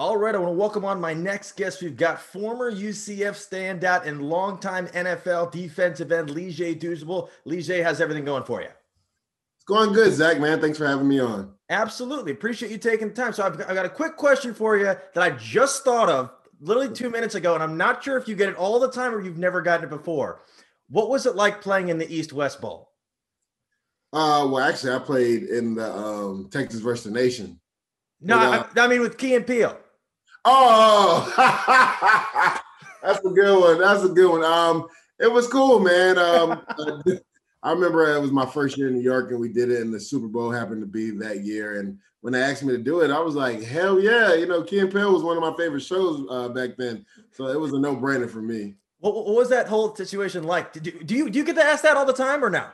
All right, I want to welcome on my next guest. We've got former UCF standout and longtime NFL defensive end Leger Douzable. Leger, how's everything going for you? It's going good, Zach, man. Thanks for having me on. Absolutely. Appreciate you taking the time. So I've, I've got a quick question for you that I just thought of literally two minutes ago, and I'm not sure if you get it all the time or you've never gotten it before. What was it like playing in the East West Bowl? Uh, well, actually, I played in the um, Texas versus the Nation. No, uh, I, I mean with Key and Peele. Oh, that's a good one. That's a good one. Um, it was cool, man. Um, I remember it was my first year in New York, and we did it, and the Super Bowl happened to be that year. And when they asked me to do it, I was like, "Hell yeah!" You know, Key and Peele was one of my favorite shows uh, back then, so it was a no brainer for me. What, what, was that whole situation like? Did you, do you do you get to ask that all the time or no?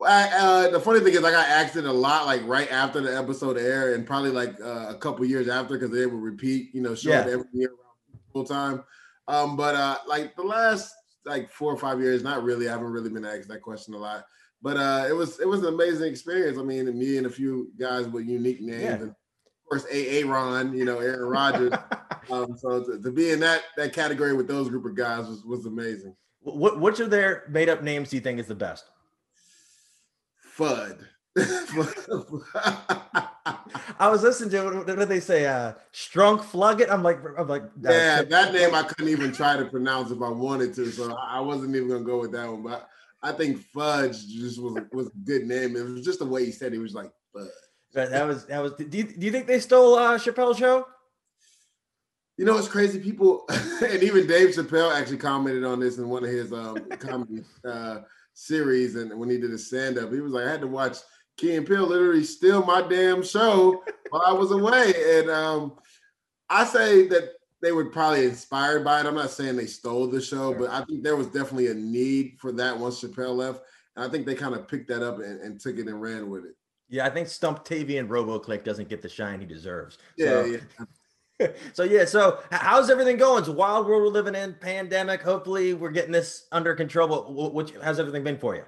I, uh, the funny thing is, I got asked it a lot, like right after the episode aired, and probably like uh, a couple years after, because they would repeat, you know, show yeah. every year around full time. Um, but uh, like the last like four or five years, not really. I haven't really been asked that question a lot. But uh, it was it was an amazing experience. I mean, me and a few guys with unique names, yeah. and of course, A. Ron, you know, Aaron Rodgers. um, so to, to, be in that that category with those group of guys was was amazing. What which of their made up names do you think is the best? Fudd. I was listening to what did they say? Uh Strunk Fluggett. I'm like, I'm like, yeah, that name I couldn't even try to pronounce if I wanted to, so I wasn't even gonna go with that one. But I think Fudge just was was a good name. It was just the way he said it, he was like Fudge. But that was that was. Do you, do you think they stole uh, Chappelle's show? You know, it's crazy. People, and even Dave Chappelle actually commented on this in one of his um, comedy uh, series, and when he did a stand up, he was like, "I had to watch Key and Peele literally steal my damn show while I was away." And um, I say that they were probably inspired by it. I'm not saying they stole the show, but I think there was definitely a need for that once Chappelle left, and I think they kind of picked that up and, and took it and ran with it. Yeah, I think Stumptavian RoboClick doesn't get the shine he deserves. Yeah, so, yeah. so yeah, so how's everything going? It's a wild world we're living in, pandemic. Hopefully, we're getting this under control. But what, what how's everything been for you?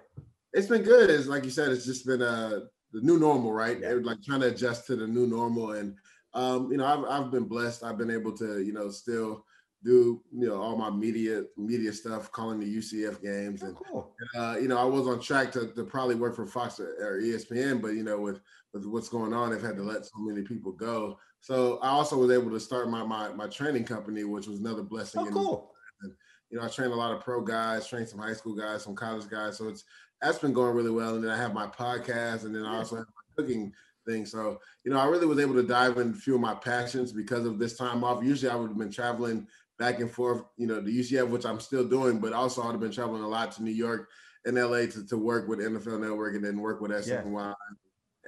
It's been good. It's like you said, it's just been uh the new normal, right? Yeah. Like trying to adjust to the new normal, and um, you know, I've I've been blessed. I've been able to, you know, still do you know all my media media stuff, calling the UCF games, oh, and cool. uh, you know I was on track to, to probably work for Fox or, or ESPN, but you know with with what's going on, they've had to let so many people go. So I also was able to start my my, my training company, which was another blessing. Oh, cool. And, you know, I train a lot of pro guys, train some high school guys, some college guys. So it's that's been going really well. And then I have my podcast, and then I also have my cooking thing. So you know, I really was able to dive in a few of my passions because of this time off. Usually, I would have been traveling back and forth, you know, the UCF, which I'm still doing, but also I'd have been traveling a lot to New York and LA to, to work with NFL Network and then work with SNY. Yeah.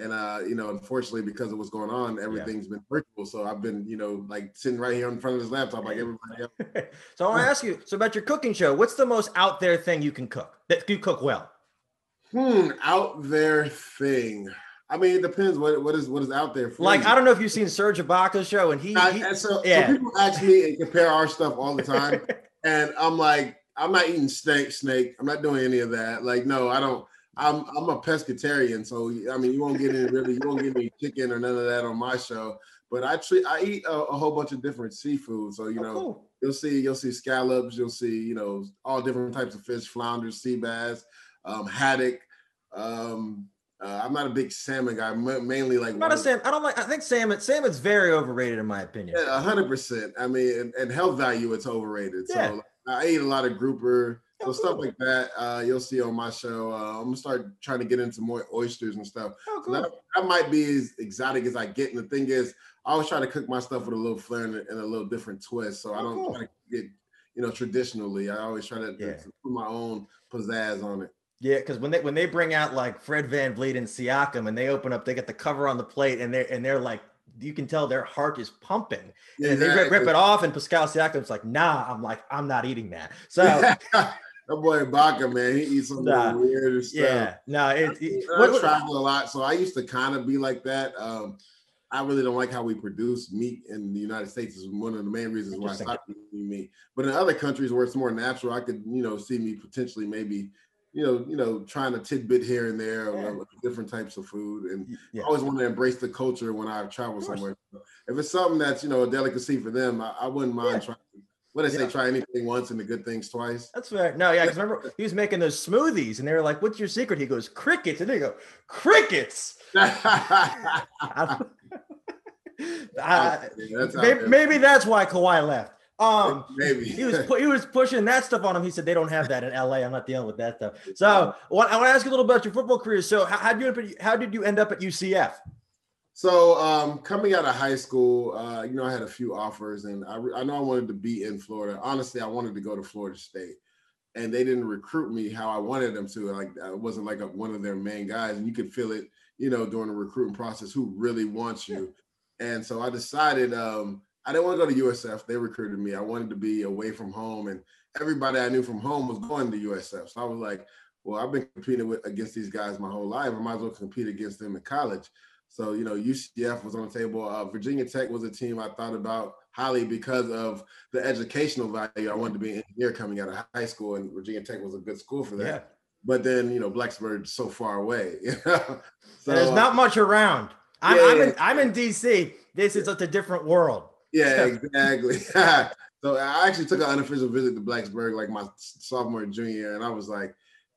And uh, you know, unfortunately, because of what's going on, everything's yeah. been virtual. So I've been, you know, like sitting right here in front of this laptop, like everybody else. so I want to ask you, so about your cooking show, what's the most out there thing you can cook that you cook well? Hmm, out there thing. I mean, it depends what what is what is out there for. Like, you. I don't know if you've seen Serge Ibaka's show, and he, I, he so, yeah. so people ask me and compare our stuff all the time, and I'm like, I'm not eating snake, snake. I'm not doing any of that. Like, no, I don't. I'm I'm a pescatarian, so I mean, you won't get any really, you won't get any chicken or none of that on my show. But I treat, I eat a, a whole bunch of different seafood. So you oh, know, cool. you'll see, you'll see scallops, you'll see, you know, all different types of fish, flounders, sea bass, um, haddock. Um, uh, I'm not a big salmon guy. mainly like I'm not a salmon. I don't like. I think salmon. Salmon's very overrated in my opinion. Yeah, hundred percent. I mean, and, and, health value, it's overrated. Yeah. So I eat a lot of grouper, so stuff like that. Uh, you'll see on my show. Uh, I'm gonna start trying to get into more oysters and stuff. Oh, cool. So that, that, might be as exotic as I get. And the thing is, I always try to cook my stuff with a little flair and, and a little different twist. So oh, I don't cool. try to get, you know, traditionally. I always try to, yeah. to put my own pizzazz on it. Yeah, because when they when they bring out like Fred VanVleet and Siakam and they open up, they get the cover on the plate and they're and they're like you can tell their heart is pumping. Yeah, and they rip, rip, it off, and Pascal Siakam's like, nah, I'm like, I'm not eating that. So that boy Ibaka, man, he eats some nah, weird stuff. Yeah, no, it, it, I, what, travel a lot, so I used to kind of be like that. Um, I really don't like how we produce meat in the United States. Is one of the main reasons why I stopped eating meat. But in other countries where it's more natural, I could, you know, see me potentially maybe you know, you know, trying a tidbit here and there yeah. of different types of food, and yeah. I always want to embrace the culture when I travel somewhere. If it's something that's you know a delicacy for them, I, I wouldn't mind yeah. trying. What did they say, try anything once and the good things twice. That's fair. No, yeah, because remember he was making those smoothies, and they were like, "What's your secret?" He goes, "Crickets," and they go, "Crickets." I, maybe, maybe, that's why Kawhi left. Um, maybe he was he was pushing that stuff on him. He said they don't have that in LA. I'm not dealing with that stuff. So I want to ask you a little about your football career. So how, how did you how did you end up at UCF? So um, coming out of high school, uh, you know, I had a few offers, and I, I know I wanted to be in Florida. Honestly, I wanted to go to Florida State, and they didn't recruit me how I wanted them to. Like I wasn't like a, one of their main guys, and you could feel it, you know, during the recruiting process who really wants you. And so I decided um, I didn't want to go to USF. They recruited me. I wanted to be away from home, and everybody I knew from home was going to USF. So I was like, well, I've been competing with against these guys my whole life. I might as well compete against them in college. So you know, UCF was on the table. Uh, Virginia Tech was a team I thought about highly because of the educational value. I wanted to be an engineer coming out of high school, and Virginia Tech was a good school for that. Yeah. But then you know, Blacksburg's so far away. so, There's not much around. I'm, yeah, I'm, in, I'm in DC. This is such a different world. Yeah, exactly. so I actually took an unofficial visit to Blacksburg like my sophomore junior and I was like,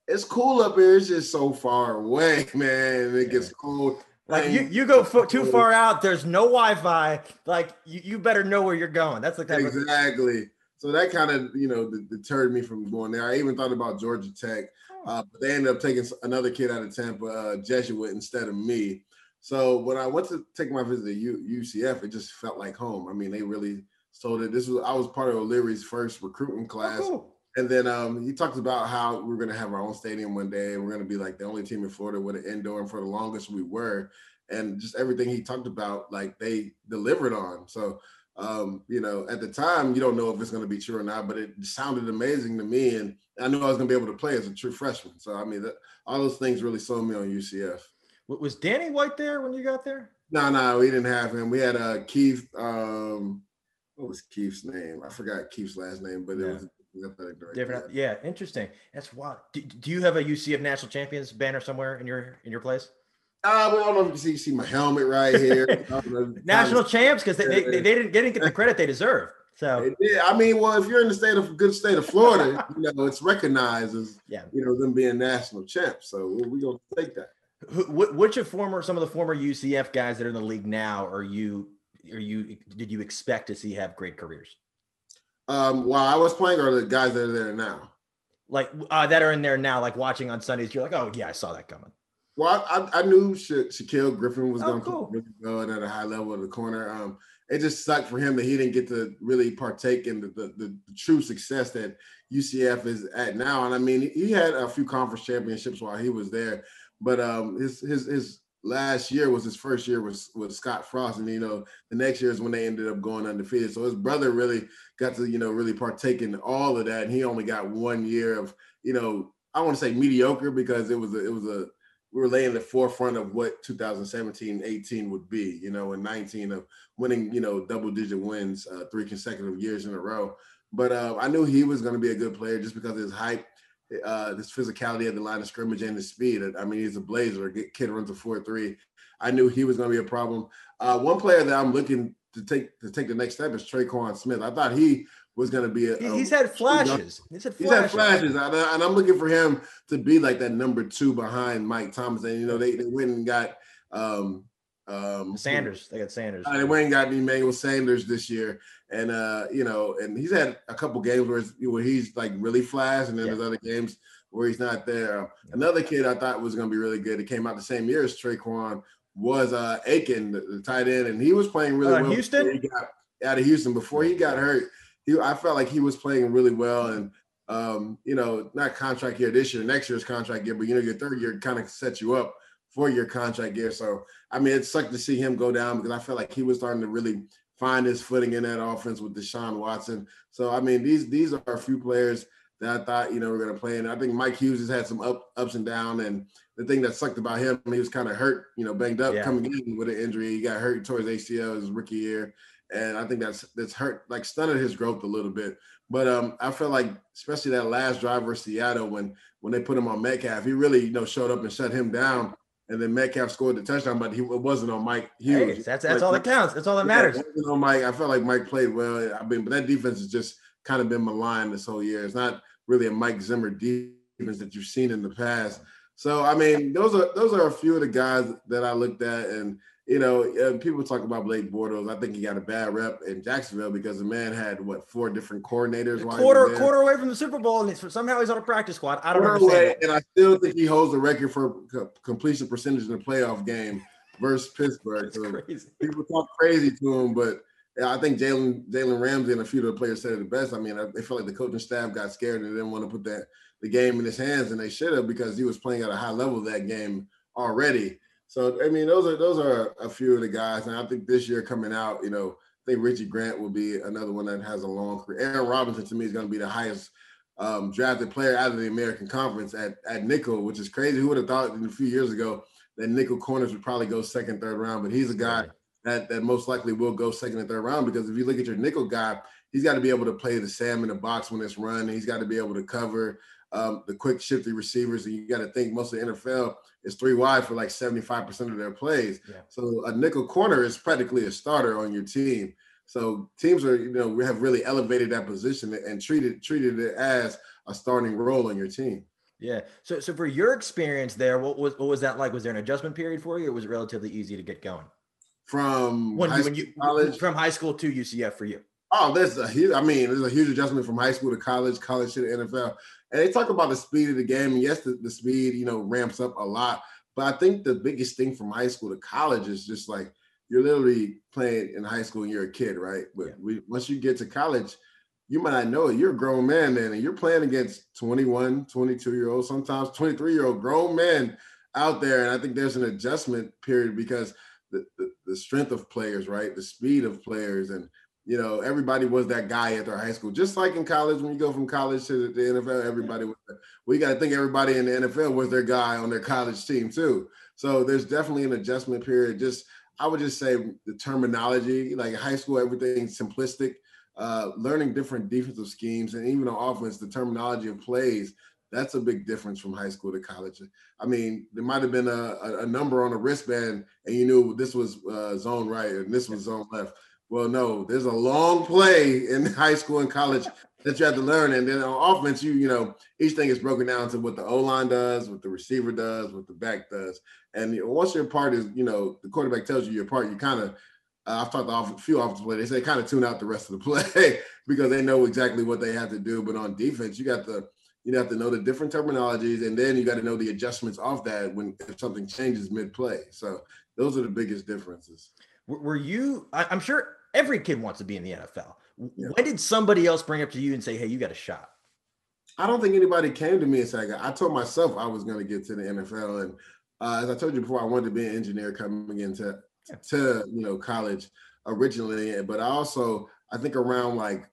it's cool up here. It's just so far away, man. It gets cold. Like you, you go fo- too far out. There's no Wi-Fi. Like you, you better know where you're going. That's the kind exactly. Of- so that kind of you know deterred me from going there. I even thought about Georgia Tech, oh. uh, but they ended up taking another kid out of Tampa, uh, Jesuit, instead of me. So when I went to take my visit to U- UCF, it just felt like home. I mean, they really sold it. This was I was part of O'Leary's first recruiting class. Oh, cool. And then um, he talked about how we are going to have our own stadium one day, we're going to be like the only team in Florida with an indoor. And for the longest, we were. And just everything he talked about, like they delivered on. So, um, you know, at the time, you don't know if it's going to be true or not, but it sounded amazing to me, and I knew I was going to be able to play as a true freshman. So, I mean, that, all those things really sold me on UCF. Was Danny White there when you got there? No, no, we didn't have him. We had uh Keith. Um, what was Keith's name? I forgot Keith's last name, but yeah. it was different. Yeah, interesting. That's wild. Do, do, you have a UCF national champions banner somewhere in your in your place? Uh, well, I don't know if you see, you see my helmet right here. national champs because they, they, they, didn't, they didn't get the credit they deserve. So yeah, I mean, well, if you're in the state of good state of Florida, you know, it's recognized as yeah. you know them being national champs. So we're, we're gonna take that. Who, which of former some of the former UCF guys that are in the league now are you are you did you expect to see have great careers? Um, while I was playing, or the guys that are there now, like uh, that are in there now, like watching on Sundays, you're like, oh yeah, I saw that coming. Well, I, I knew Sha- Shaquill Griffin was going to oh, cool. really good at a high level of the corner. Um, it just sucked for him that he didn't get to really partake in the, the, the, the, true success that UCF is at now. And I mean, he had a few conference championships while he was there, but um, his his his last year was his first year with with Scott Frost, and you know the next year is when they ended up going undefeated. So his brother really got to you know really partake in all of that, and he only got one year of you know I want to say mediocre because it was a, it was a we were laying the forefront of what 2017 18 would be you know in 19 of winning you know double digit wins uh, three consecutive years in a row but uh, i knew he was going to be a good player just because of his hype uh, this physicality at the line of scrimmage and his speed. I mean, he's a blazer. Kid runs a four three. I knew he was going to be a problem. Uh, one player that I'm looking to take to take the next step is Tre'Quan Smith. I thought he was going to be a, he's had flashes. He's had flashes. He's had flashes, and, and, I'm looking for him to be like that number two behind Mike Thomas. And you know, they, they went and got um, um, Sanders. They got Sanders. Uh, they went and got Emmanuel Sanders this year, and uh, you know, and he's had a couple games where, where he's like really flashed, and then yeah. there's other games where he's not there. Um, another kid I thought was going to be really good. It came out the same year as Tre'Quan was uh Akins, the, the tight end, and he was playing really uh, well. Houston, he got out of Houston before he got hurt. He, I felt like he was playing really well, and um, you know, not contract year this year, next year's contract year, but you know, your third year kind of sets you up for your contract year. So I mean, it sucked to see him go down because I felt like he was starting to really find his footing in that offense with Deshaun Watson. So I mean, these these are a few players that I thought you know were going to play, and I think Mike Hughes has had some up ups and downs. And the thing that sucked about him, he was kind of hurt, you know, banged up yeah. coming in with an injury. He got hurt towards ACL his rookie year, and I think that's that's hurt like stunted his growth a little bit. But um, I felt like especially that last drive versus Seattle when when they put him on Metcalf, he really you know showed up and shut him down. And then Metcalf scored the touchdown, but he it wasn't on Mike Hughes. Hey, that's that's like, all that counts. That's all that matters. Yeah, on Mike, I felt like Mike played well. I mean, but that defense has just kind of been maligned this whole year. It's not really a Mike Zimmer defense that you've seen in the past. So I mean, those are those are a few of the guys that I looked at, and you know, people talk about Blake Bortles. I think he got a bad rep in Jacksonville because the man had what four different coordinators. Quarter quarter away from the Super Bowl, and he's, somehow he's on a practice squad. I don't quarter understand. Away, and I still think he holds the record for completion percentage in the playoff game versus Pittsburgh. So people talk crazy to him, but I think Jalen Jalen Ramsey and a few of the players said it the best. I mean, they felt like the coaching staff got scared and they didn't want to put that the game in his hands, and they should have because he was playing at a high level that game already. So I mean, those are those are a few of the guys, and I think this year coming out, you know, I think Richie Grant will be another one that has a long career. Aaron Robinson to me is going to be the highest um, drafted player out of the American Conference at at nickel, which is crazy. Who would have thought a few years ago that nickel corners would probably go second, third round? But he's a guy that that most likely will go second and third round because if you look at your nickel guy, he's got to be able to play the Sam in the box when it's run. He's got to be able to cover um, the quick shifty receivers. And you got to think most of the NFL is three wide for like 75% of their plays. Yeah. So a nickel corner is practically a starter on your team. So teams are, you know, we have really elevated that position and treated treated it as a starting role on your team. Yeah. So so for your experience there, what was what was that like? Was there an adjustment period for you, or was it relatively easy to get going? From when, when you college from high school to UCF for you? Oh, there's a huge. I mean, there's a huge adjustment from high school to college, college to the NFL. And they talk about the speed of the game. And yes, the, the speed, you know, ramps up a lot. But I think the biggest thing from high school to college is just like you're literally playing in high school and you're a kid, right? But yeah. we, once you get to college, you might not know it. You're a grown man then, and you're playing against 21, 22 year olds, sometimes 23 year old grown men out there. And I think there's an adjustment period because the, the, the strength of players, right? The speed of players and you know, everybody was that guy at their high school. Just like in college, when you go from college to the NFL, everybody was. Well, you got to think everybody in the NFL was their guy on their college team too. So there's definitely an adjustment period. Just I would just say the terminology, like high school, everything's simplistic. Uh, learning different defensive schemes and even on offense, the terminology of plays. That's a big difference from high school to college. I mean, there might have been a, a, number on a wristband, and you knew this was uh, zone right and this was zone left well, no, there's a long play in high school and college that you have to learn. And then on offense, you, you know, each thing is broken down to what the O line does, what the receiver does, what the back does. And once your part is, you know, the quarterback tells you your part, you kind of, uh, I've talked to a few offensive players, they say kind of tune out the rest of the play because they know exactly what they have to do. But on defense, you got to, you have to know the different terminologies and then you got to know the adjustments off that when if something changes mid play. So those are the biggest differences. Were you? I'm sure every kid wants to be in the NFL. Yeah. When did somebody else bring up to you and say, "Hey, you got a shot"? I don't think anybody came to me and said, "I told myself I was going to get to the NFL." And uh, as I told you before, I wanted to be an engineer coming into to you know college originally, but I also I think around like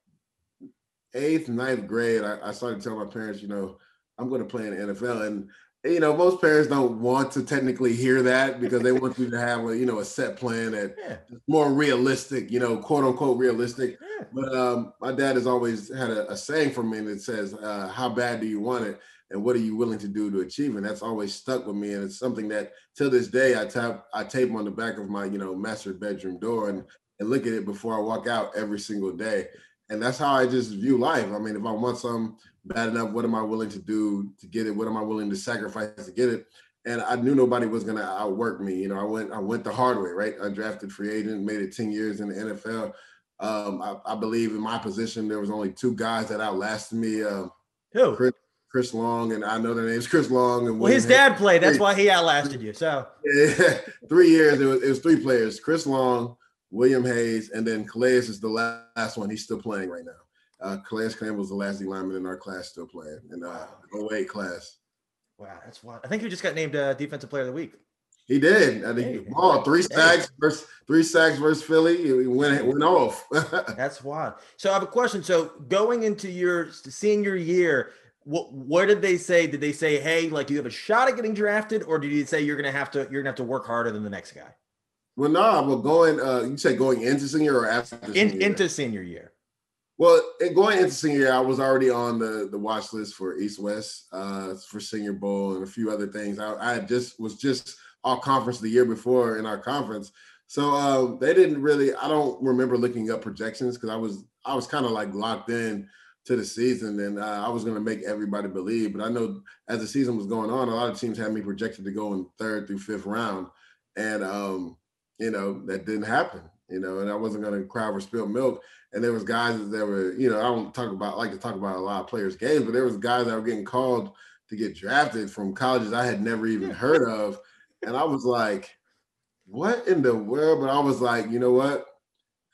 eighth, ninth grade, I, I started telling my parents, you know, I'm going to play in the NFL, and you know, most parents don't want to technically hear that because they want you to have a, you know, a set plan that yeah. more realistic, you know, quote unquote realistic. Yeah. But um, my dad has always had a, a saying for me that says, uh, "How bad do you want it, and what are you willing to do to achieve?" And that's always stuck with me, and it's something that till this day I tap I tape on the back of my you know master bedroom door and and look at it before I walk out every single day. And that's how I just view life. I mean, if I want some bad enough. What am I willing to do to get it? What am I willing to sacrifice to get it? And I knew nobody was going to outwork me. You know, I went I went the hard way, right? Undrafted free agent, made it 10 years in the NFL. Um, I, I, believe in my position, there was only two guys that outlasted me. Um, Who? Chris, Chris Long, and I know their names Chris Long. And well, his dad played. That's why he outlasted you. So yeah, three years. It was, it was three players: Chris Long, William Hayes, and then Calais is the last one. He's still playing right now. Uh, Calais Campbell was the last D lineman in our class still playing in uh, 08 class. Wow, that's wild. I think he just got named uh, Defensive Player of the Week. He did. I think hey, oh, three sacks hey. versus three sacks versus Philly. He went went off. that's wild. So I have a question. So going into your senior year, what what did they say? Did they say, hey, like you have a shot at getting drafted, or did you say you're gonna have to you're gonna have to work harder than the next guy? Well, no, nah, well, going. Uh, you say going into senior or after In, senior into senior year. Well, going into senior year, I was already on the the watch list for East West, uh, for Senior Bowl and a few other things. I, I just was just all conference the year before in our conference, so uh, they didn't really. I don't remember looking up projections because I was I was kind of like locked in to the season, and uh, I was going to make everybody believe. But I know as the season was going on, a lot of teams had me projected to go in third through fifth round, and um, you know that didn't happen. You know, and I wasn't going to cry over spilled milk. And there was guys that were, you know, I don't talk about like to talk about a lot of players' games, but there was guys that were getting called to get drafted from colleges I had never even heard of, and I was like, what in the world? But I was like, you know what?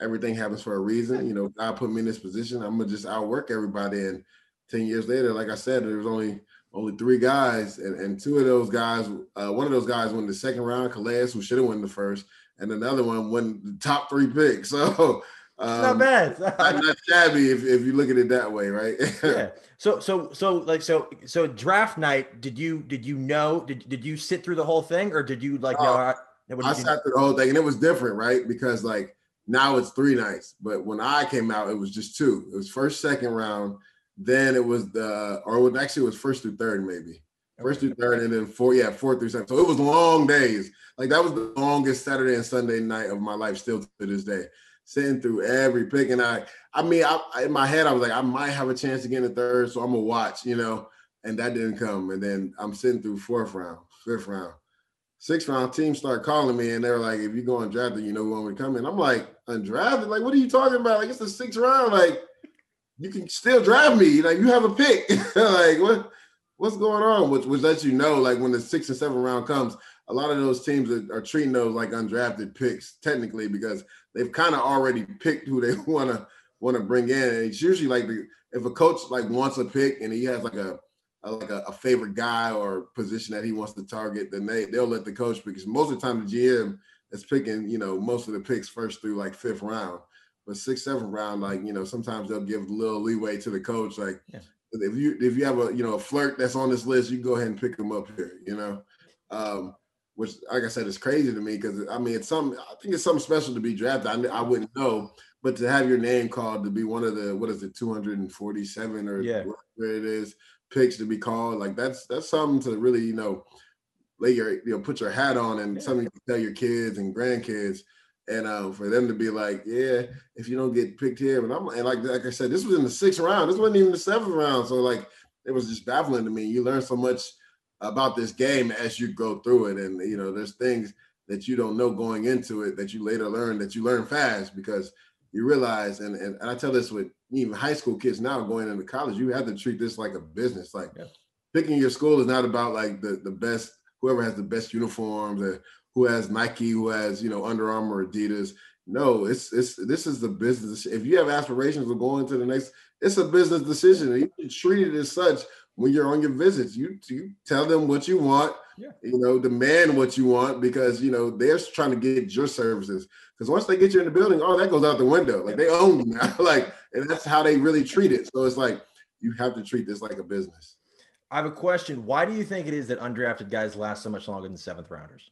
everything happens for a reason. You know, God put me in this position. I'm gonna just outwork everybody. And ten years later, like I said, there was only only three guys, and, and two of those guys, uh, one of those guys won the second round, Calais, who should have won the first, and another one won the top three picks. So um, not bad. not shabby if, if you look at it that way, right? yeah. So so so like so so draft night. Did you did you know did did you sit through the whole thing or did you like? Uh, I, I sat through the whole thing, and it was different, right? Because like now it's three nights. But when I came out, it was just two. It was first, second round. Then it was the, or it was actually it was first through third, maybe. First through third, and then four, yeah, four through seven. So it was long days. Like that was the longest Saturday and Sunday night of my life, still to this day. Sitting through every pick, and I, I mean, I, in my head, I was like, I might have a chance to get in the third, so I'm gonna watch, you know. And that didn't come. And then I'm sitting through fourth round, fifth round, sixth round teams start calling me and they're like, if you go undrafted, you know who want to come in. I'm like, undrafted? Like, what are you talking about? Like, it's the sixth round. Like, you can still draft me. Like, you have a pick. like, what what's going on? Which which lets you know, like when the sixth and seventh round comes, a lot of those teams are, are treating those like undrafted picks, technically, because they've kind of already picked who they want to want to bring in. And it's usually like the, if a coach like wants a pick and he has like a a, like a, a, favorite guy or position that he wants to target, then they they'll let the coach because most of the time the GM is picking you know most of the picks first through like fifth round, but sixth seventh round like you know sometimes they'll give a little leeway to the coach like. Yeah. If you if you have a you know a flirt that's on this list, you go ahead and pick them up here. You know, um, which like I said is crazy to me because I mean it's some I think it's something special to be drafted. I, I wouldn't know, but to have your name called to be one of the what is it 247 or yeah. whatever it is picks to be called. Like that's that's something to really, you know, lay your you know put your hat on and yeah. something you can tell your kids and grandkids. And uh, for them to be like, yeah, if you don't get picked here, and I'm and like like I said, this was in the sixth round. This wasn't even the seventh round. So like it was just baffling to me. You learn so much about this game as you go through it, and you know, there's things that you don't know going into it that you later learn that you learn fast because you realize, and, and, I tell this with even high school kids now going into college, you have to treat this like a business. Like yeah. picking your school is not about like the, the best, whoever has the best uniforms or who has Nike, who has, you know, Under Armour, Adidas. No, it's it's this is the business. If you have aspirations of going to the next, it's a business decision. You treat it as such when you're on your visits. You you tell them what you want yeah. you know, demand what you want because you know they're trying to get your services. Because once they get you in the building, oh, that goes out the window. Like they own you now. like, and that's how they really treat it. So it's like you have to treat this like a business. I have a question. Why do you think it is that undrafted guys last so much longer than seventh rounders?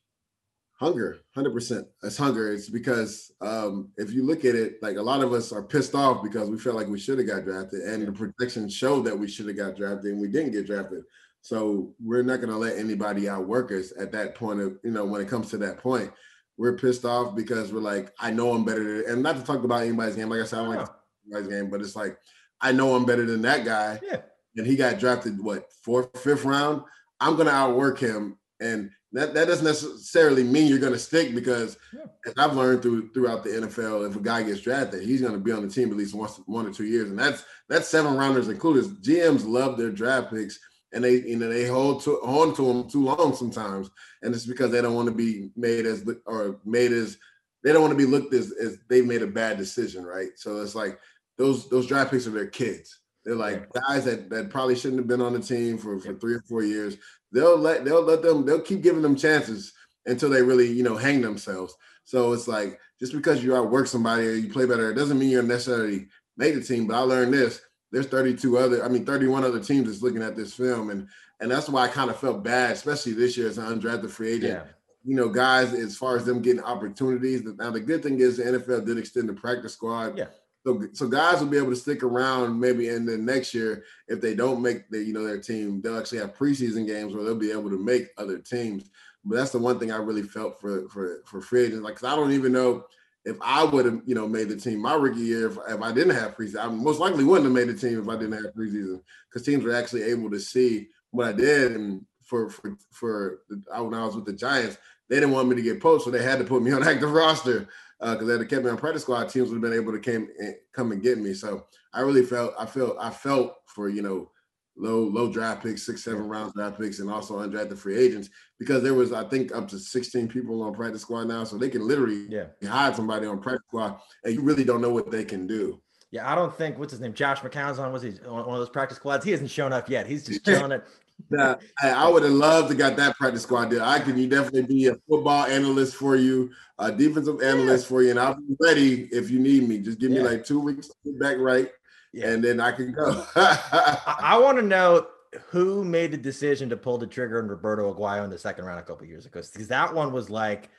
Hunger, hundred percent. It's hunger. It's because um, if you look at it, like a lot of us are pissed off because we felt like we should have got drafted, and the projection showed that we should have got drafted, and we didn't get drafted. So we're not going to let anybody outwork us at that point of, you know, when it comes to that point. We're pissed off because we're like, I know I'm better than, and not to talk about anybody's game. Like I said, I don't like anybody's game, but it's like, I know I'm better than that guy. Yeah. And he got drafted, what, fourth, fifth round? I'm going to outwork him. And that, that doesn't necessarily mean you're going to stick because yeah. as I've learned through throughout the NFL, if a guy gets drafted, he's going to be on the team at least once, one or two years. And that's that's seven rounders included. GMs love their draft picks and they you know they hold to on to them too long sometimes, and it's because they don't want to be made as or made as they don't want to be looked as as they made a bad decision, right? So it's like those those draft picks are their kids. They're like guys that, that probably shouldn't have been on the team for, for three or four years. They'll let they'll let them they'll keep giving them chances until they really you know hang themselves. So it's like just because you outwork somebody or you play better, it doesn't mean you're necessarily make the team. But I learned this: there's 32 other, I mean, 31 other teams that's looking at this film, and and that's why I kind of felt bad, especially this year as an undrafted free agent. Yeah. you know, guys, as far as them getting opportunities. Now, the good thing is the NFL did extend the practice squad. Yeah. So, so guys will be able to stick around maybe in the next year if they don't make the you know their team. They'll actually have preseason games where they'll be able to make other teams. But that's the one thing I really felt for for for free agents. Like, cause I don't even know if I would have you know made the team my rookie year if, if I didn't have preseason. I most likely wouldn't have made the team if I didn't have preseason because teams were actually able to see what I did. And for for for when I was with the Giants, they didn't want me to get poached, so they had to put me on active roster because uh, they had kept me on practice squad, teams would have been able to came and come and get me. So I really felt I felt I felt for you know low low draft picks, six seven rounds draft picks, and also undrafted free agents because there was I think up to sixteen people on practice squad now, so they can literally yeah. hide somebody on practice squad, and you really don't know what they can do. Yeah, I don't think what's his name, Josh McCown's on was he on one of those practice squads. He hasn't shown up yet. He's just chilling it. Now, I would have loved to got that practice squad deal. I can definitely be a football analyst for you, a defensive analyst for you, and I'll be ready if you need me. Just give me like two weeks to get back right, yeah. and then I can go. I, I want to know who made the decision to pull the trigger on Roberto Aguayo in the second round a couple years ago, because that one was like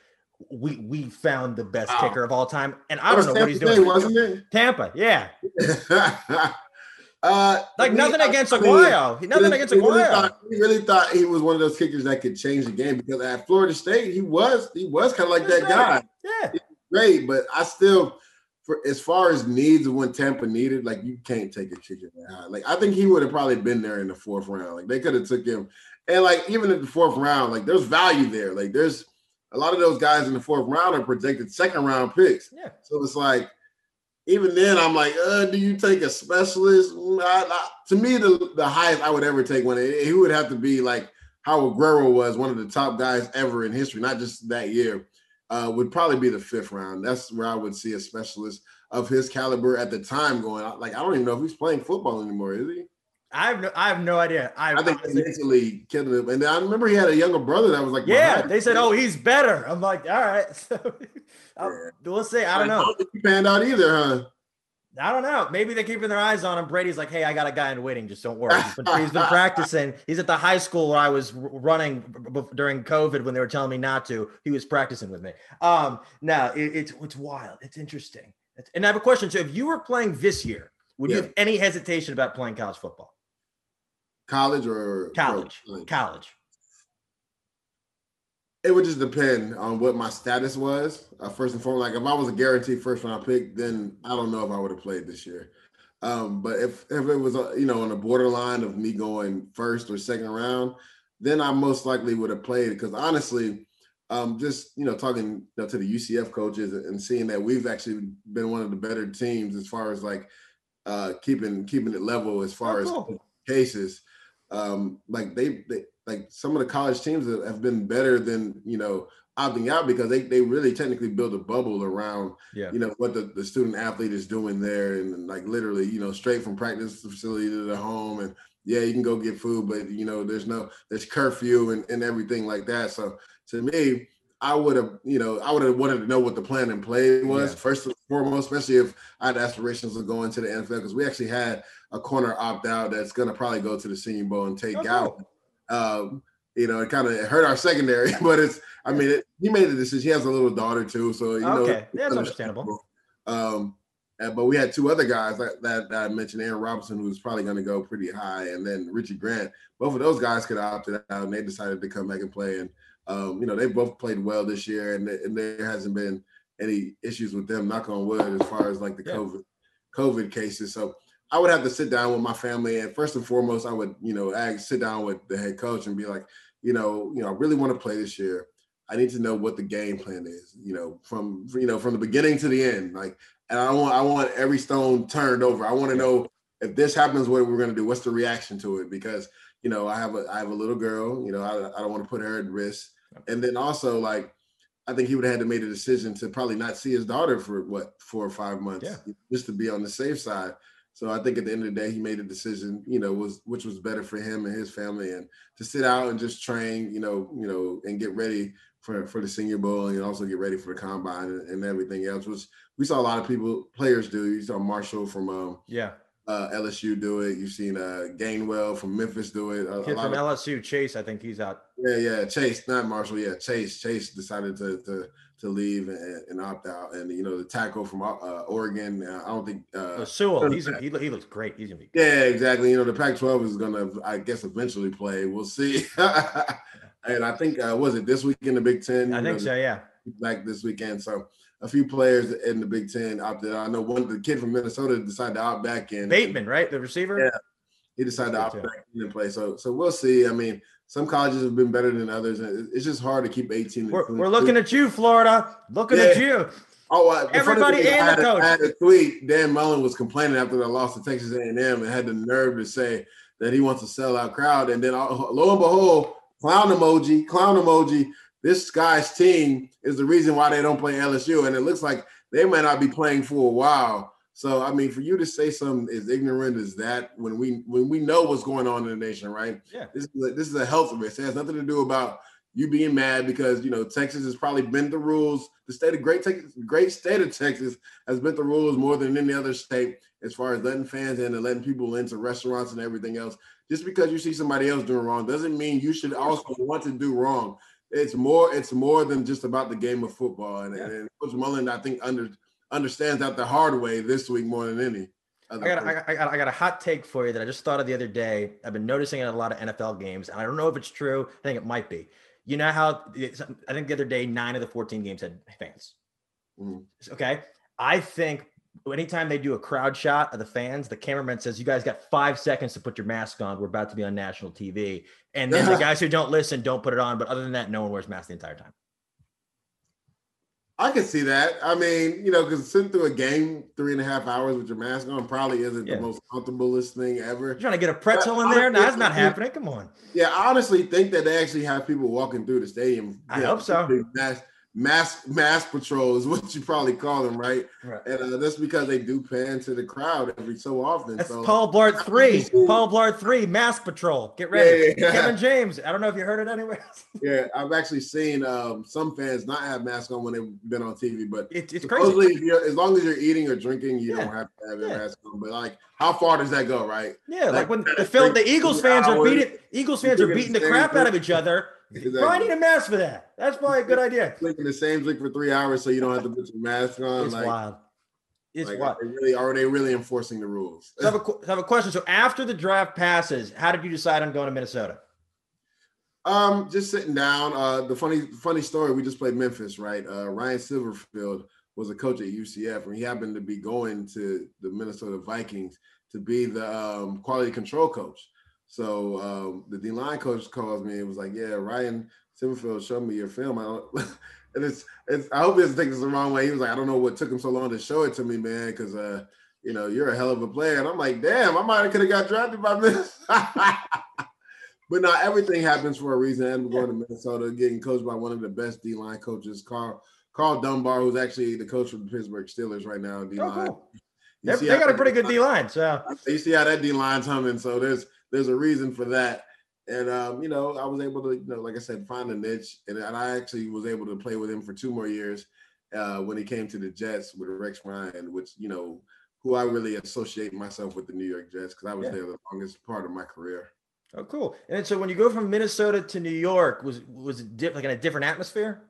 we we found the best wow. kicker of all time, and I don't know Tampa what he's doing. wasn't it? Tampa, yeah. Uh, like nothing against Aguayo. Mean, nothing against Aguayo. Really thought, he really thought he was one of those kickers that could change the game because at Florida State he was he was kind of like that guy. Yeah, great, but I still, for as far as needs of when Tampa needed, like you can't take a kicker that high. Like I think he would have probably been there in the fourth round. Like they could have took him, and like even in the fourth round, like there's value there. Like there's a lot of those guys in the fourth round are projected second round picks. Yeah, so it's like even then, I'm like, uh, do you take a specialist? Mm, I, I, to me, the, the highest I would ever take one, he would have to be like how Guerrero was, one of the top guys ever in history, not just that year, uh, would probably be the fifth round. That's where I would see a specialist of his caliber at the time going. Like, I don't even know if he's playing football anymore, is he? I have no, I have no idea. I, I think honestly, mentally killed him. And I remember he had a younger brother that was like, yeah. They said, oh, he's better. I'm like, all right. So yeah. we'll see. I don't know. He panned out either, huh? I don't know. Maybe they're keeping their eyes on him. Brady's like, hey, I got a guy in waiting. Just don't worry. He's been, he's been practicing. He's at the high school where I was running during COVID when they were telling me not to. He was practicing with me. Um, now it, it's it's wild. It's interesting. and I have a question. So if you were playing this year, would yeah. you have any hesitation about playing college football? College or college? Or college. It would just depend on what my status was. Uh, first and foremost, like if I was a guaranteed first round pick, then I don't know if I would have played this year. Um, but if if it was uh, you know on the borderline of me going first or second round, then I most likely would have played because honestly, um, just you know talking you know, to the UCF coaches and seeing that we've actually been one of the better teams as far as like uh, keeping keeping it level as far oh, cool. as cases um, like they, they like some of the college teams have been better than you know opting out because they, they really technically build a bubble around yeah. you know what the, the student athlete is doing there and like literally you know straight from practice facility to the home and yeah you can go get food but you know there's no there's curfew and, and everything like that so to me I would have, you know, I would have wanted to know what the plan and play was yeah. first and foremost, especially if I had aspirations of going to the NFL because we actually had a corner opt out that's going to probably go to the Senior Bowl and take out. Um, you know, it kind of hurt our secondary, but it's. I mean, it, he made the decision. He has a little daughter too, so you know, okay, that's understandable. Um, but we had two other guys that, that, that I mentioned, Aaron Robinson, who's probably going to go pretty high, and then Richie Grant. Both of those guys could have opted out, and they decided to come back and play. And um, you know, they both played well this year, and, and there hasn't been any issues with them. Knock on wood, as far as like the yeah. COVID COVID cases. So I would have to sit down with my family, and first and foremost, I would, you know, sit down with the head coach and be like, you know, you know, I really want to play this year. I need to know what the game plan is, you know, from you know from the beginning to the end. Like, and I want I want every stone turned over. I want to know if this happens, what we're gonna do. What's the reaction to it? Because you know, I have a I have a little girl. You know, I, I don't want to put her at risk. And then also like I think he would have had to make a decision to probably not see his daughter for what four or five months, yeah. just to be on the safe side. So I think at the end of the day, he made a decision, you know, was which was better for him and his family, and to sit out and just train, you know, you know, and get ready for for the Senior Bowl and also get ready for the combine and, and everything else. Was we saw a lot of people players do. You saw Marshall from um, yeah uh, LSU do it. You've seen uh, Gainwell from Memphis do it. A, Kid a from of, LSU, Chase, I think he's out. Yeah, yeah, Chase, not Marshall. Yeah, Chase. Chase decided to to, to leave and, and opt out. And you know the tackle from uh, Oregon. Uh, I don't think uh, oh, Sewell. He's he, he looks great. He's gonna be. Great. Yeah, exactly. You know the Pac-12 is gonna, I guess, eventually play. We'll see. and I think uh, was it this week in the Big Ten? I think know, so. Yeah. Back this weekend, so a few players in the Big Ten opted out. I know one the kid from Minnesota decided to opt back in. Bateman, right? The receiver? Yeah. He decided to opt back in and play. So so we'll see. I mean, some colleges have been better than others. It's just hard to keep 18. We're, we're looking at you, Florida. Looking yeah. at you. Oh, uh, everybody and the coach. I had a tweet. Dan Mullen was complaining after the loss to Texas A&M and had the nerve to say that he wants a sellout crowd. And then uh, lo and behold, clown emoji, clown emoji. This guy's team is the reason why they don't play LSU, and it looks like they might not be playing for a while. So I mean, for you to say something as ignorant as that when we when we know what's going on in the nation, right? Yeah. This is a, this is a health risk. It has nothing to do about you being mad because you know Texas has probably bent the rules. The state of great Texas, great state of Texas has bent the rules more than any other state as far as letting fans in and letting people into restaurants and everything else. Just because you see somebody else doing wrong doesn't mean you should also want to do wrong it's more it's more than just about the game of football. And, yeah. and Coach Mullen, I think, under understands that the hard way this week more than any. I got, I, got, I got a hot take for you that I just thought of the other day. I've been noticing in a lot of NFL games, and I don't know if it's true. I think it might be. You know how I think the other day nine of the 14 games had fans. Mm-hmm. Okay. I think anytime they do a crowd shot of the fans, the cameraman says, "You guys got five seconds to put your mask on. We're about to be on national TV." And then the guys who don't listen don't put it on. But other than that, no one wears masks the entire time. I can see that. I mean, you know, because sitting through a game three and a half hours with your mask on probably isn't yeah. the most comfortablest thing ever. You're trying to get a pretzel but in there? No, that's not happening. Come on. Yeah, I honestly think that they actually have people walking through the stadium. I hope so. Mask, mass mass patrol is what you probably call them, right? right. And uh, that's because they do pan to the crowd every so often. That's so, Paul Blart three. Paul Blart three. Mass patrol. Get ready. Yeah, yeah. Kevin James. I don't know if you heard it anywhere. yeah, I've actually seen um, some fans not have masks on when they've been on TV, but it, it's crazy. as long as you're eating or drinking, you yeah. don't have to have a mask on. But like, how far does that go, right? Yeah, like, like when the the Eagles fans hours, are beating Eagles fans are beating the crap out of each other Exactly. Probably need a mask for that. That's probably a good idea. Clicking the same link for three hours so you don't have to put your mask on. It's like, wild. It's like, wild. Are they really are they really enforcing the rules? I, have a, I have a question. So after the draft passes, how did you decide on going to Minnesota? Um, just sitting down. Uh, the funny funny story. We just played Memphis, right? Uh, Ryan Silverfield was a coach at UCF, and he happened to be going to the Minnesota Vikings to be the um, quality control coach. So um, the D line coach calls me and was like, "Yeah, Ryan Silverfield showed me your film. I don't." and it's, it's I hope he doesn't take this the wrong way. He was like, "I don't know what took him so long to show it to me, man, because uh, you know you're a hell of a player." And I'm like, "Damn, I might have could have got drafted by this." but now everything happens for a reason. I'm going to Minnesota, getting coached by one of the best D line coaches, Carl Karl Dunbar, who's actually the coach of the Pittsburgh Steelers right now. D line. Oh, cool. They got a pretty good D line. So you see how that D line's humming. So there's there's a reason for that. And um, you know, I was able to, you know, like I said, find a niche, and, and I actually was able to play with him for two more years uh, when he came to the Jets with Rex Ryan, which you know, who I really associate myself with the New York Jets because I was yeah. there the longest part of my career. Oh, cool! And so when you go from Minnesota to New York, was was it diff- like in a different atmosphere?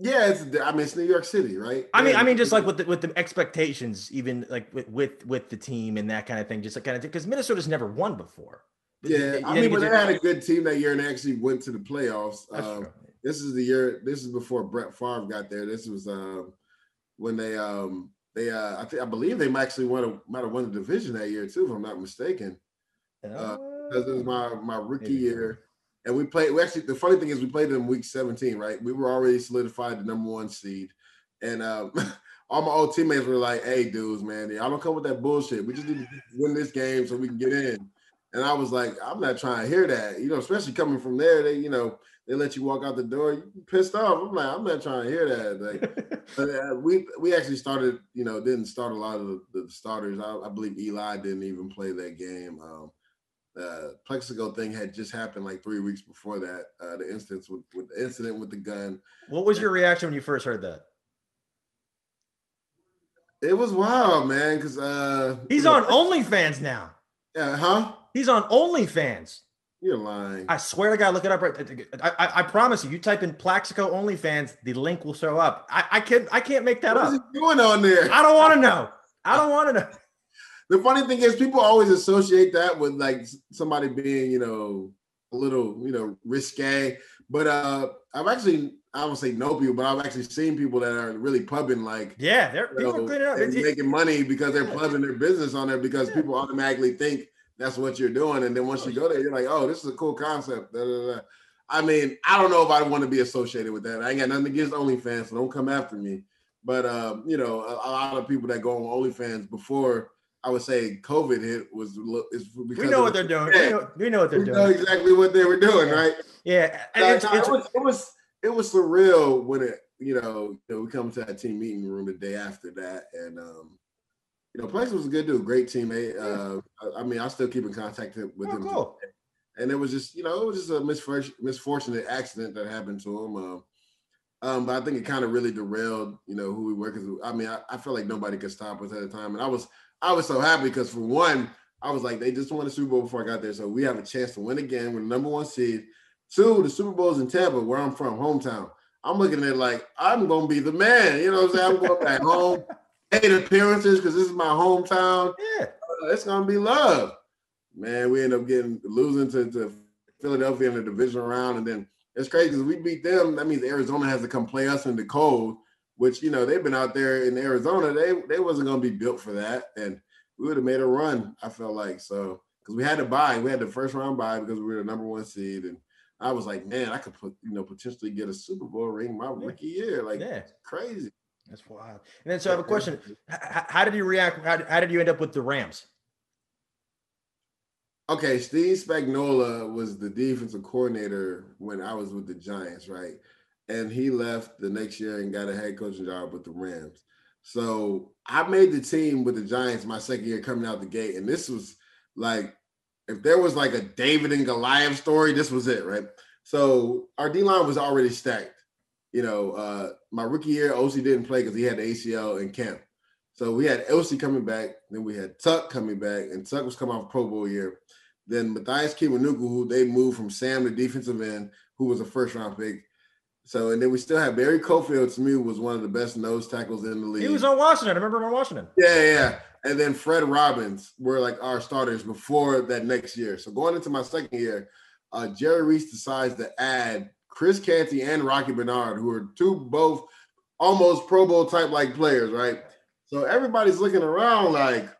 Yeah, it's I mean it's New York City, right? I mean, I mean just like with the with the expectations, even like with with with the team and that kind of thing, just like kind of because Minnesota's never won before. Yeah, I mean, but they had a good team that year and actually went to the playoffs. Um, this is the year. This is before Brett Favre got there. This was um, when they um, they uh, I think I believe they actually won a, might have won the division that year too, if I'm not mistaken. Uh, because it was my my rookie year. And we played. We actually, the funny thing is, we played in week 17. Right, we were already solidified the number one seed, and um, all my old teammates were like, "Hey, dudes, man, y'all don't come with that bullshit. We just need to win this game so we can get in." And I was like, "I'm not trying to hear that." You know, especially coming from there, they, you know, they let you walk out the door. You pissed off. I'm like, I'm not trying to hear that. Like, but uh, we we actually started. You know, didn't start a lot of the, the starters. I, I, believe Eli didn't even play that game. Um, uh, Plaxico thing had just happened like three weeks before that. Uh, the instance with, with the incident with the gun. What was your reaction when you first heard that? It was wild, man. Because uh, he's on OnlyFans now. Yeah, huh? He's on OnlyFans. You're lying. I swear to God, look it up. Right. I, I, I promise you. You type in Plaxico OnlyFans, the link will show up. I, I can't I can't make that what up. What is he doing on there? I don't want to know. I don't want to know. The funny thing is, people always associate that with like somebody being, you know, a little, you know, risque. But uh I've actually I don't say know people, but I've actually seen people that are really pubbing like yeah, they're people know, making money because they're pubbing their business on there because people automatically think that's what you're doing. And then once you go there, you're like, oh, this is a cool concept. Da, da, da. I mean, I don't know if I want to be associated with that. I ain't got nothing against OnlyFans, so don't come after me. But um, you know, a, a, lot of people that go on OnlyFans before I would say COVID hit was is because we know what they're doing. We know, we know, what they're we doing. Know exactly what they were doing, yeah. right? Yeah, uh, it's, no, it's, it, was, it was it was surreal when it you know, you know we come to that team meeting room the day after that, and um, you know, Plax was a good dude, great teammate. Uh, I mean, I still keep in contact with oh, him. Cool. And it was just, you know, it was just a misfortunate, misfortunate accident that happened to him. Um, um, but I think it kind of really derailed, you know, who we were. Because I mean, I, I felt like nobody could stop us at the time, and I was, I was so happy because for one, I was like, they just won the Super Bowl before I got there, so we have a chance to win again. We're the number one seed. Two, the Super Bowl's in Tampa, where I'm from, hometown. I'm looking at it like I'm gonna be the man. You know what I'm saying? I'm going back home eight appearances because this is my hometown. Yeah, uh, it's gonna be love. Man, we end up getting losing to, to Philadelphia in the division round, and then it's crazy because we beat them. That means Arizona has to come play us in the cold, which you know they've been out there in Arizona. They they wasn't gonna be built for that, and we would have made a run. I felt like so because we had to buy. We had the first round buy because we were the number one seed, and I was like, man, I could put you know potentially get a Super Bowl ring my rookie year. Like, yeah. crazy. That's wild. And then, so I have a question: How, how did you react? How, how, did you end up with the Rams? Okay, Steve Spagnuolo was the defensive coordinator when I was with the Giants, right? And he left the next year and got a head coaching job with the Rams. So I made the team with the Giants my second year coming out the gate, and this was like, if there was like a David and Goliath story, this was it, right? So our D line was already stacked you know, uh, my rookie year, Osi didn't play because he had the ACL in camp. So we had Osi coming back, then we had Tuck coming back, and Tuck was coming off Pro Bowl year. Then Mathias Kiwanuka, who they moved from Sam to defensive end, who was a first round pick. So and then we still have Barry Cofield. To me, was one of the best nose tackles in the league. He was on Washington. I remember him on Washington. Yeah, yeah. And then Fred Robbins were like our starters before that next year. So going into my second year, uh, Jerry Reese decides to add Chris Canty and Rocky Bernard, who are two both almost Pro Bowl type like players, right? So everybody's looking around like,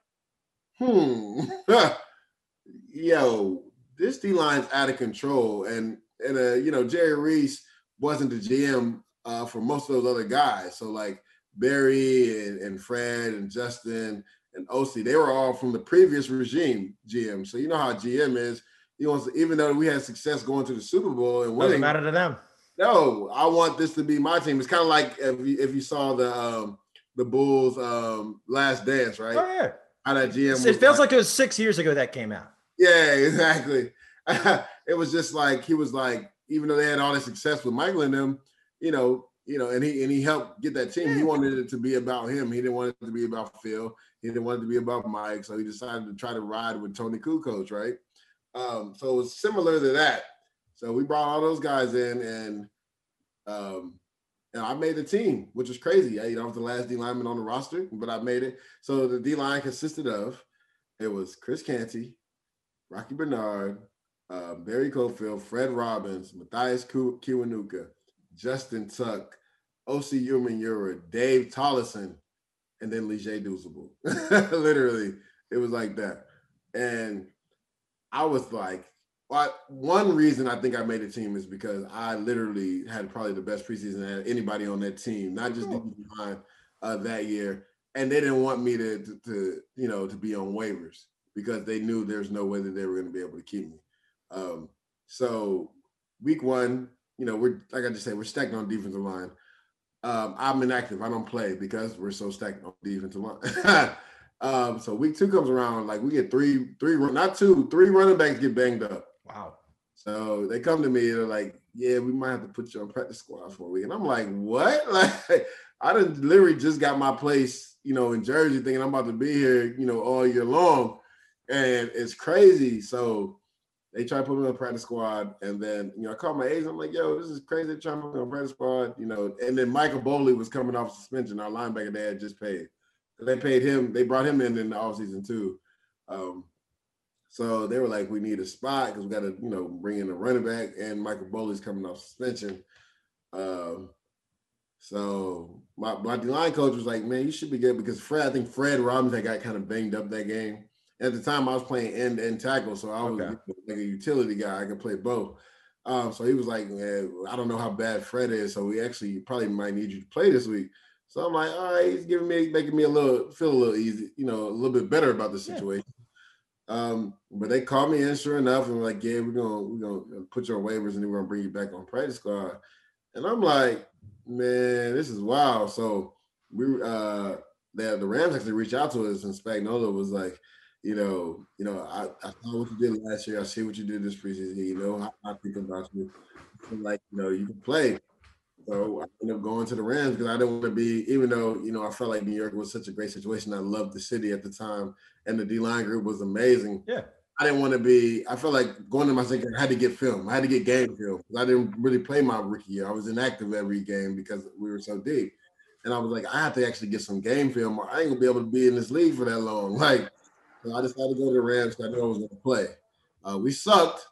hmm, yo, this D line's out of control. And and uh, you know, Jerry Reese wasn't the GM uh, for most of those other guys. So like Barry and, and Fred and Justin and Osi, they were all from the previous regime GM. So you know how GM is he wants to, even though we had success going to the Super Bowl and winning. Doesn't matter to them. No, I want this to be my team. It's kind of like if you, if you saw the um, the Bulls um, last dance, right? Oh yeah. How that GM. It feels like, like it was six years ago that came out. Yeah, exactly. it was just like he was like, even though they had all this success with Michael and them, you know, you know, and he and he helped get that team. He wanted it to be about him. He didn't want it to be about Phil. He didn't want it to be about Mike. So he decided to try to ride with Toni Kukoc, right? Um, so it was similar to that. So we brought all those guys in, and um, and I made the team, which was crazy. I, you know, I was the last D lineman on the roster, but I made it. So the D line consisted of it was Chris Canty, Rocky Bernard, uh, Barry Cofield, Fred Robbins, Mathias Kiwanuka, Justin Tuck, Osi Umenyiora, Dave Tollefson, and then Lige Douzable. Literally, it was like that. And I was like, well, one reason I think I made the team is because I literally had probably the best preseason anybody on that team, not just behind uh, that year. And they didn't want me to, to, to, you know, to be on waivers because they knew there's no way that they were going to be able to keep me. Um, so week one, you know, we're like I just said, we're stacked on defensive line. Um, I'm inactive. I don't play because we're so stacked on defensive line. Um, so week two comes around, like we get three, three, not two, three running backs get banged up. Wow. So they come to me, and they're like, "Yeah, we might have to put you on practice squad for a week," and I'm like, "What?" Like, I didn't literally just got my place, you know, in Jersey, thinking I'm about to be here, you know, all year long, and it's crazy. So they try to put me on the practice squad, and then you know, I called my agent. I'm like, "Yo, this is crazy. Trying to put me on the practice squad," you know. And then Michael Boley was coming off suspension. Our linebacker they had just paid. They paid him. They brought him in in the offseason too. Um, so they were like, "We need a spot because we got to, you know, bring in a running back." And Michael Boley's coming off suspension. Um, so my my line coach was like, "Man, you should be good because Fred. I think Fred Robinson got kind of banged up that game. At the time, I was playing end and tackle, so I was okay. like a utility guy. I could play both. Um, so he was like, "Man, I don't know how bad Fred is, so we actually probably might need you to play this week." So I'm like, "All right, he's giving me, making me a little feel a little easy, you know, a little bit better about the situation." Yeah. Um, but they called me in, sure enough, and like, "Yeah, we're gonna we're gonna put your waivers, and then we're gonna bring you back on practice squad." And I'm like, man, this is wild. So we uh the, the Rams actually reached out to us and Spagnuolo was like, you know, you know, I, I saw what you did last year. I see what you did this preseason. You know, I, I think about you. like, you know, you can play. So I ended up going to the Rams because I didn't want to be, even though, you know, I felt like New York was such a great situation. I loved the city at the time and the D line group was amazing. Yeah. I didn't want to be. I felt like going to my second. I had to get film. I had to get game film. I didn't really play my rookie year. I was inactive every game because we were so deep. And I was like, I have to actually get some game film, or I ain't gonna be able to be in this league for that long. Like, so I decided to go to the Rams. I knew I was gonna play. Uh, we sucked,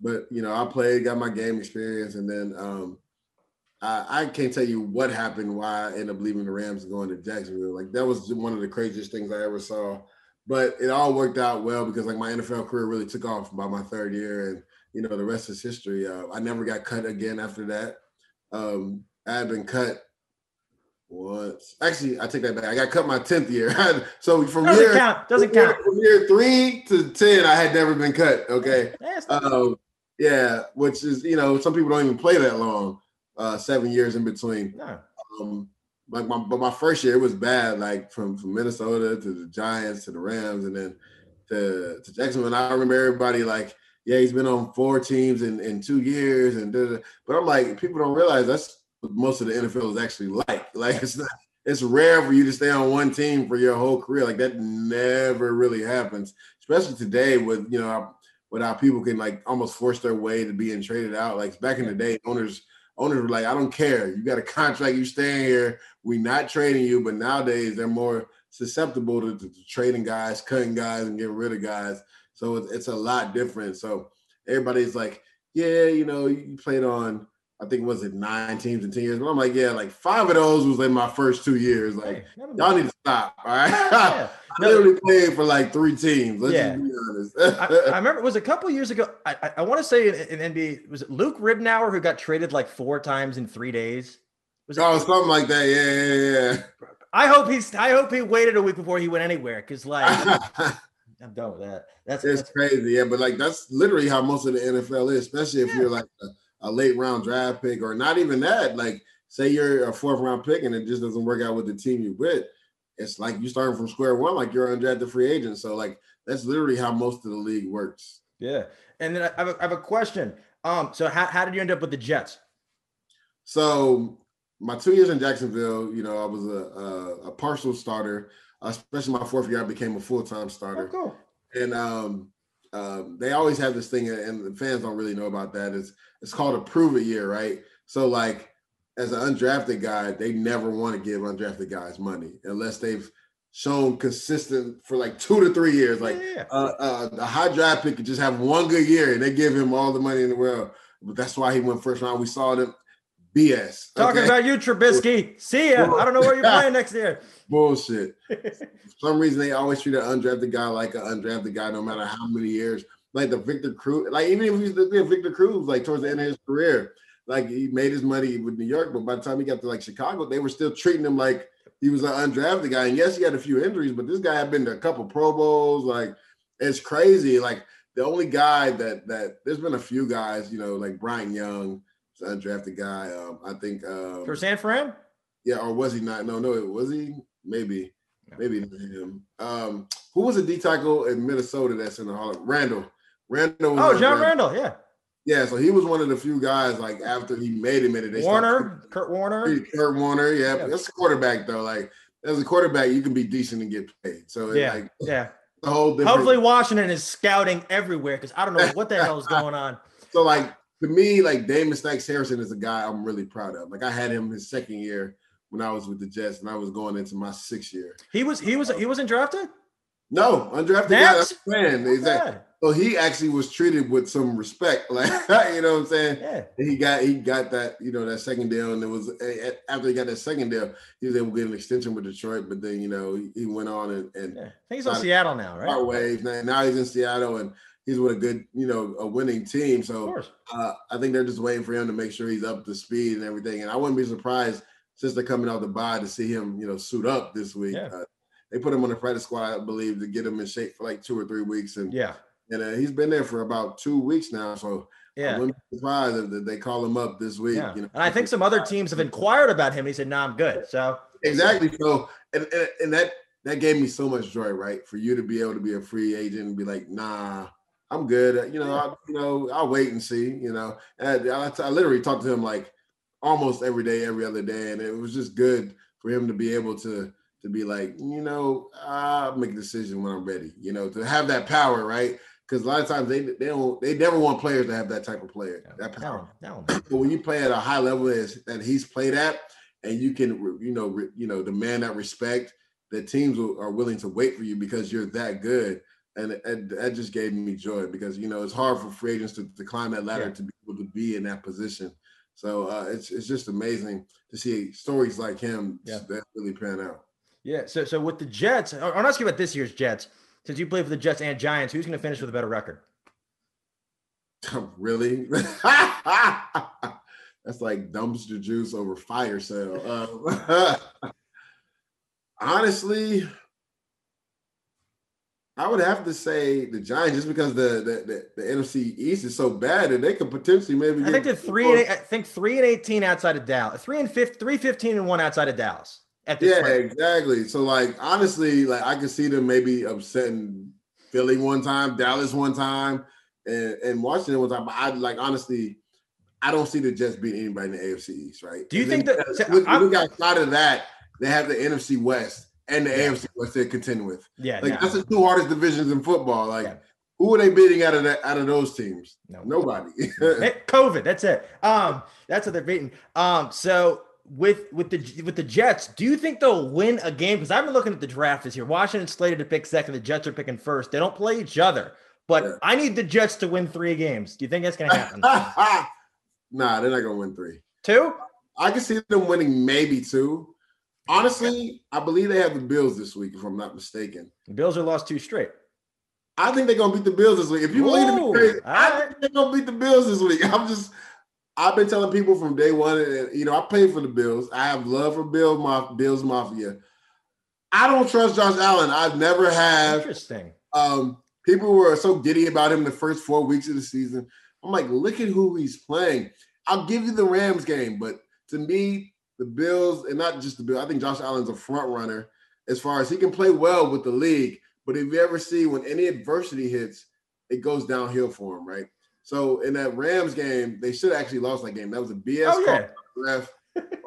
but you know, I played, got my game experience, and then um, I, I, can't tell you what happened. Why I ended up leaving the Rams and going to Jacksonville. Like that was one of the craziest things I ever saw but it all worked out well because like my NFL career really took off by my third year, and you know the rest is history. Uh, I never got cut again after that. Um, I had been cut once. Actually, I take that back. I got cut my tenth year. so from doesn't year count. doesn't count. From year three to ten, I had never been cut. Okay. Um, yeah, which is you know some people don't even play that long. Uh, seven years in between. No. Um, like my but my first year it was bad, like from from Minnesota to the Giants to the Rams and then to to Jacksonville. And I remember everybody like, yeah, he's been on four teams in in two years, and but I'm like, people don't realize that's what most of the NFL is actually like. Like it's not. It's rare for you to stay on one team for your whole career. Like that never really happens, especially today with you know with how people can like almost force their way to being traded out. Like back in the day, owners owners were like, I don't care. You got a contract, you staying here. We not trading you. But nowadays they're more susceptible to, to, to trading guys, cutting guys, and getting rid of guys. So it's, it's a lot different. So everybody's like, yeah, you know, you played on I think was it nine teams in 10 years. But I'm like, yeah, like five of those was in my first two years. Like, y'all need to stop. All right. Yeah. I literally played for like three teams. Let's yeah. be honest. I, I, remember it was a couple years ago. I, I, I want to say in, in, NBA, was it Luke Ridnour who got traded like four times in three days? Was it, oh, something like that. Yeah, yeah, yeah. I hope he's I hope he waited a week before he went anywhere because like I'm done with that. That's it's that's, crazy, yeah. But like that's literally how most of the NFL is, especially if yeah. you're like a, a late round draft pick or not even that. Like, say you're a fourth round pick and it just doesn't work out with the team you with. It's like you starting from square one, like you're undrafted free agent. So like that's literally how most of the league works. Yeah. And then I have a, I have a question. Um, so how, how did you end up with the Jets? So my two years in Jacksonville, you know, I was a, a, a partial starter, especially my fourth year, I became a full-time starter. Oh, cool. And um, um, they always have this thing, and the fans don't really know about that. Is it's called a prove it year, right? So like as an undrafted guy, they never want to give undrafted guys money unless they've shown consistent for like two to three years. Like yeah. uh, uh, a high draft pick could just have one good year and they give him all the money in the world. But that's why he went first round. We saw them BS. Talking about you, Trubisky. See ya. I don't know where you're playing next year. Bullshit. For some reason, they always treat an undrafted guy like an undrafted guy, no matter how many years. Like the Victor Cruz, like even if he's the Victor Cruz, like towards the end of his career, like he made his money with New York, but by the time he got to like Chicago, they were still treating him like he was an undrafted guy. And yes, he had a few injuries, but this guy had been to a couple Pro Bowls. Like it's crazy. Like the only guy that that there's been a few guys, you know, like Brian Young, undrafted guy. Um, I think um, for San Fran. Yeah, or was he not? No, no, it was he? Maybe, maybe not him. Um, who was a D tackle in Minnesota that's in the Hall? Randall. Randall. oh, John Randle. Yeah. Yeah, so he was one of the few guys like after he made him in it. Warner, Kurt Warner, Kurt Warner, yeah, yeah. that's a quarterback though. Like as a quarterback, you can be decent and get paid. So yeah, like, yeah. The whole different- Hopefully, Washington is scouting everywhere because I don't know what the hell is going on. So like to me, like Damon Snipes Harrison is a guy I'm really proud of. Like I had him his second year when I was with the Jets, and I was going into my sixth year. He was he was he wasn't drafted. No, undrafted guy. That's man. Exactly. Yeah. So he actually was treated with some respect, like you know what I'm saying. Yeah. He got he got that you know that second deal, and it was after he got that second deal, he was able to get an extension with Detroit. But then you know he, he went on and, and yeah. he's in Seattle now, right? Waves now, now he's in Seattle, and he's with a good you know a winning team. So uh, I think they're just waiting for him to make sure he's up to speed and everything. And I wouldn't be surprised since they're coming out the bye to see him you know suit up this week. Yeah. Uh, they put him on the practice squad, I believe, to get him in shape for like two or three weeks. And yeah, and uh, he's been there for about two weeks now. So yeah, I wouldn't be surprised if they call him up this week. Yeah. You know? And I think some other teams have inquired about him. He said, "No, nah, I'm good." So exactly. So and, and, and that that gave me so much joy, right? For you to be able to be a free agent and be like, "Nah, I'm good." Uh, you know, I, you know, I'll wait and see. You know, and I, I literally talked to him like almost every day, every other day, and it was just good for him to be able to to be like, you know, I'll make a decision when I'm ready, you know, to have that power, right? Because a lot of times they they don't they never want players to have that type of player, that power. No, no. But when you play at a high level that he's played at, and you can you know re, you know demand that respect, that teams will, are willing to wait for you because you're that good. And, and that just gave me joy because you know it's hard for free agents to, to climb that ladder yeah. to be able to be in that position. So uh, it's it's just amazing to see stories like him yeah. that really pan out. Yeah. So so with the Jets, I'm ask you about this year's Jets. Since you play for the Jets and Giants, who's going to finish with a better record? really? That's like dumpster juice over fire sale. Uh, honestly, I would have to say the Giants just because the the, the, the NFC East is so bad that they could potentially maybe. I think they're three. And eight, I think three and eighteen outside of Dallas. Three and fifth, three fifteen and one outside of Dallas At this yeah, point. exactly. So like honestly, like I could see them maybe upsetting Philly one time, Dallas one time, and, and Washington one time. But I like honestly, I don't see the Jets beating anybody in the AFC East, right? Do you think that look, look outside of that, they have the NFC West and the yeah. AFC West to contend with. Yeah, like that's the two hardest divisions in football. Like yeah. who are they beating out of that out of those teams? No. Nobody. COVID, that's it. Um, that's what they're beating. Um, so with with the with the Jets, do you think they'll win a game? Because I've been looking at the draft this year. Washington slated to pick second. The Jets are picking first. They don't play each other, but yeah. I need the Jets to win three games. Do you think that's going to happen? nah, they're not going to win three. Two? I can see them winning maybe two. Honestly, I believe they have the Bills this week, if I'm not mistaken. The Bills are lost two straight. I think they're gonna beat the Bills this week. If you believe me crazy, I right. think they're gonna beat the Bills this week. I'm just I've been telling people from day one, and you know, I played for the Bills. I have love for Bill Maf- Bills Mafia. I don't trust Josh Allen. I've never have. Interesting. Um, people were so giddy about him the first four weeks of the season. I'm like, look at who he's playing. I'll give you the Rams game, but to me, the Bills, and not just the Bills, I think Josh Allen's a front runner as far as he can play well with the league. But if you ever see when any adversity hits, it goes downhill for him, right? So in that Rams game, they should have actually lost that game. That was a BS oh, call ref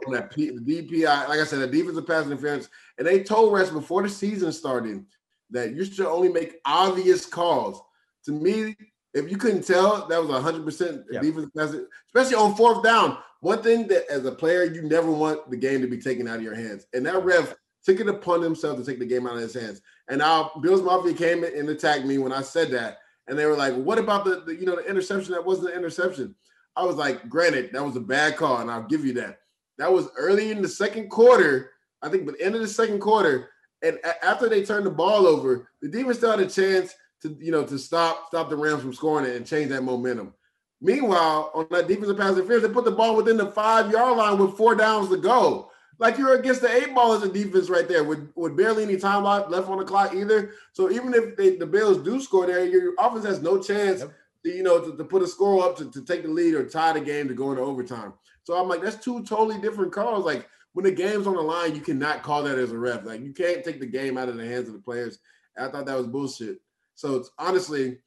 on that P, the DPI. Like I said, a defensive pass interference, and they told refs before the season started that you should only make obvious calls. To me, if you couldn't tell, that was hundred percent defensive pass, especially on fourth down. One thing that as a player, you never want the game to be taken out of your hands, and that ref took it upon himself to take the game out of his hands. And now Bills Mafia came and attacked me when I said that and they were like, "What about the, the you know the interception that wasn't an interception?" I was like, "Granted, that was a bad call, and I'll give you that. That was early in the second quarter, I think, but end of the second quarter, and a- after they turned the ball over, the defense still had a chance to you know to stop stop the Rams from scoring it and change that momentum." Meanwhile, on that defensive pass interference, they put the ball within the five yard line with four downs to go like you're against the eight ball as a defense right there with, with barely any time left on the clock either. So even if they, the Bills do score there, your offense has no chance, yep. to, you know, to, to, put a score up to, to take the lead or tie the game to go into overtime. So I'm like, that's two totally different calls. Like when the game's on the line, you cannot call that as a ref. Like you can't take the game out of the hands of the players. I thought that was bullshit. So it's honestly,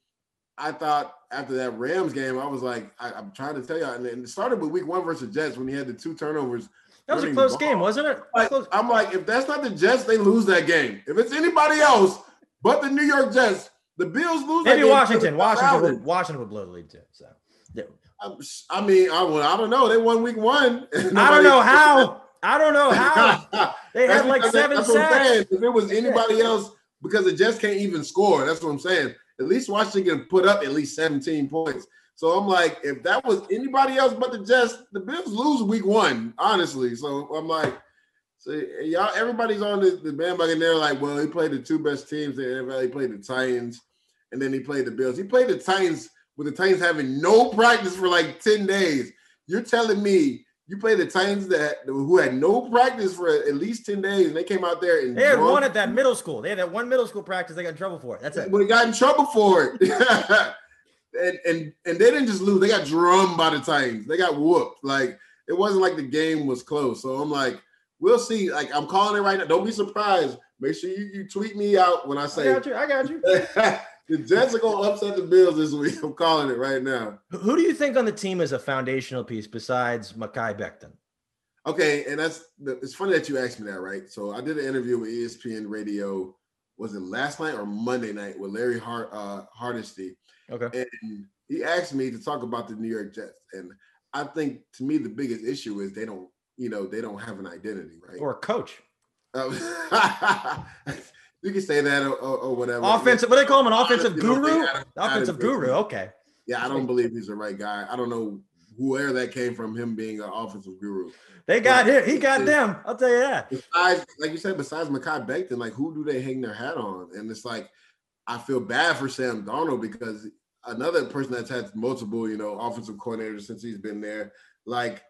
I thought after that Rams game, I was like, I, am trying to tell you, and it started with week one versus Jets when he had the two turnovers That was a close game, wasn't it? Like, I'm like, if that's not the Jets, they lose that game. If it's anybody else but the New York Jets, the Bills lose. Maybe Washington. Washington. Would, Washington would blow the lead too. So. Yeah. I mean, I, well, I don't know. They won week one. I don't know how. I don't know how. They had like seven sacks. If it was anybody else, because the Jets can't even score. That's what I'm saying. At least Washington put up at least 17 points. So I'm like, if that was anybody else but the Jets, the Bills lose week one, honestly. So I'm like, so y'all, everybody's on the, the bandwagon. They're like, well, he played the two best teams in NFL. He played the Titans, and then he played the Bills. He played the Titans with the Titans having no practice for like 10 days. You're telling me you play the Titans that who had no practice for at least 10 days, and they came out there and they had one at that middle school. They had that one middle school practice they got in trouble for it. That's it. But they got in trouble for it. and and and they didn't just lose; they got drummed by the Titans. They got whooped. Like it wasn't like the game was close. So I'm like, we'll see. Like I'm calling it right now. Don't be surprised. Make sure you, you tweet me out when I say. I got you. I got you. the Jets are gonna upset the Bills this week. I'm calling it right now. Who do you think on the team is a foundational piece besides Mekhi Becton? Okay, and that's it's funny that you asked me that, right? So I did an interview with ESPN Radio. Was it last night or Monday night with Larry Hart, uh, Hardesty? Okay. And he asked me to talk about the New York Jets. And I think to me the biggest issue is they don't, you know, they don't have an identity, right? Or a coach. Um, you can say that or, or, or whatever. Offensive, what do they call him? An offensive guru? Offensive guru. Okay. Yeah, I don't believe he's the right guy. I don't know where that came from, him being an offensive guru. They got him. He got them. I'll tell you that. Besides, like you said, besides Mekhi Becton, like who do they hang their hat on? And it's like I feel bad for Sam Darnold because another person that's had multiple, you know, offensive coordinators since he's been there. Like,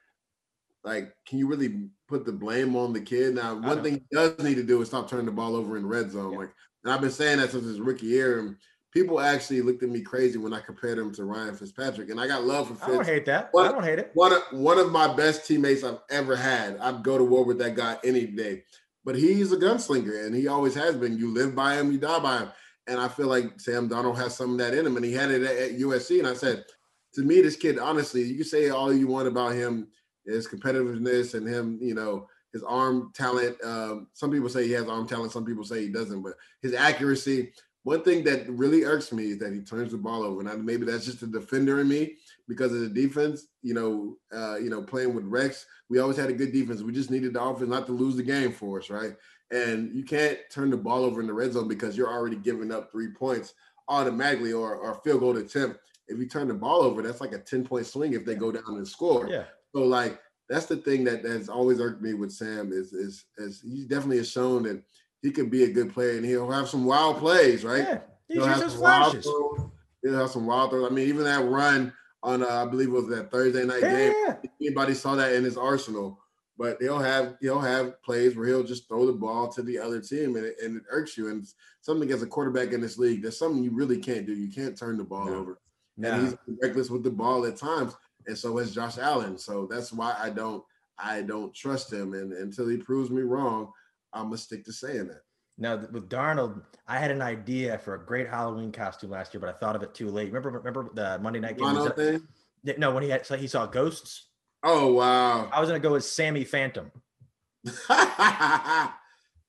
like, can you really put the blame on the kid? Now, one thing he does need to do is stop turning the ball over in red zone. Yeah. Like, and I've been saying that since his rookie year. And people actually looked at me crazy when I compared him to Ryan Fitzpatrick. And I got love for Fitz. I don't hate that. One, I don't hate it. One of, one of my best teammates I've ever had. I'd go to war with that guy any day. But he's a gunslinger, and he always has been. You live by him, you die by him. And I feel like Sam Darnold has some of that in him, and he had it at, at USC. And I said, to me, this kid, honestly, you can say all you want about him, his competitiveness and him, you know, his arm talent. Um, some people say he has arm talent, some people say he doesn't, but his accuracy. One thing that really irks me is that he turns the ball over, and I, maybe that's just a defender in me because of the defense. You know, uh, you know, playing with Rex, we always had a good defense. We just needed the offense not to lose the game for us, right? And you can't turn the ball over in the red zone because you're already giving up three points automatically or, or field goal attempt. If you turn the ball over, that's like a 10 point swing if they go down and score. Yeah. So like that's the thing that has always irked me with Sam is is is he definitely has shown that he can be a good player and he'll have some wild plays, right? Yeah, he he'll have some flashes. Throws, he'll have some wild throws. I mean, even that run on uh, I believe it was that Thursday night yeah. game. Anybody saw that in his arsenal but he'll have he'll have plays where he'll just throw the ball to the other team and it, and it irks you. And something as a quarterback in this league, there's something you really can't do. You can't turn the ball no. over. No. And he's reckless with the ball at times, and so is Josh Allen. So that's why I don't I don't trust him. And until he proves me wrong, I'm gonna stick to saying that. Now with Darnold, I had an idea for a great Halloween costume last year, but I thought of it too late. Remember, remember the Monday night game? Thing? No, when he had so he saw ghosts. Oh wow! I was gonna go with Sammy Phantom.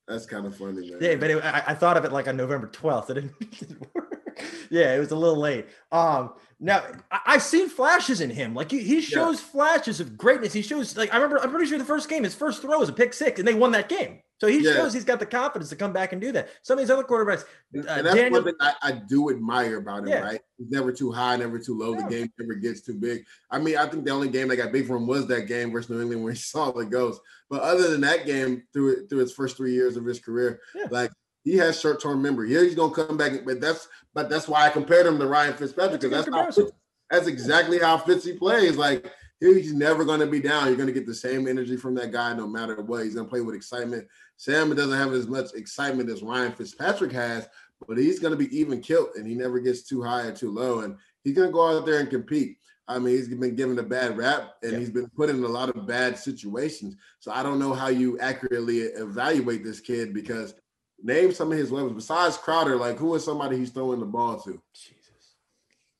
That's kind of funny, man. Yeah, but it, I, I, thought of it like on November 12th. It didn't, work. yeah, it was a little late. Um, now I, have seen flashes in him. Like he, he shows yeah. flashes of greatness. He shows like I remember. I'm pretty sure the first game, his first throw was a pick six, and they won that game. So he yeah. shows he's got the confidence to come back and do that. Some of these other quarterbacks, uh, and that's Daniel, one thing I, I, do admire about him. Yeah. Right, he's never too high, never too low. The game never gets too big. I mean, I think the only game that got big for him was that game versus New England where he saw the ghost. But other than that game, through through his first three years of his career, like he has short term memory. Yeah, he's gonna come back, but that's but that's why I compared him to Ryan Fitzpatrick because that's, that's how that's exactly how Fitzy plays. Like he's never going to be down. You're going to get the same energy from that guy no matter what. He's going to play with excitement. Sam doesn't have as much excitement as Ryan Fitzpatrick has, but he's going to be even killed and he never gets too high or too low. And he's going to go out there and compete. I mean, he's been given a bad rap and yeah. he's been put in a lot of bad situations. So I don't know how you accurately evaluate this kid because name some of his weapons besides Crowder. Like, who is somebody he's throwing the ball to? Jesus.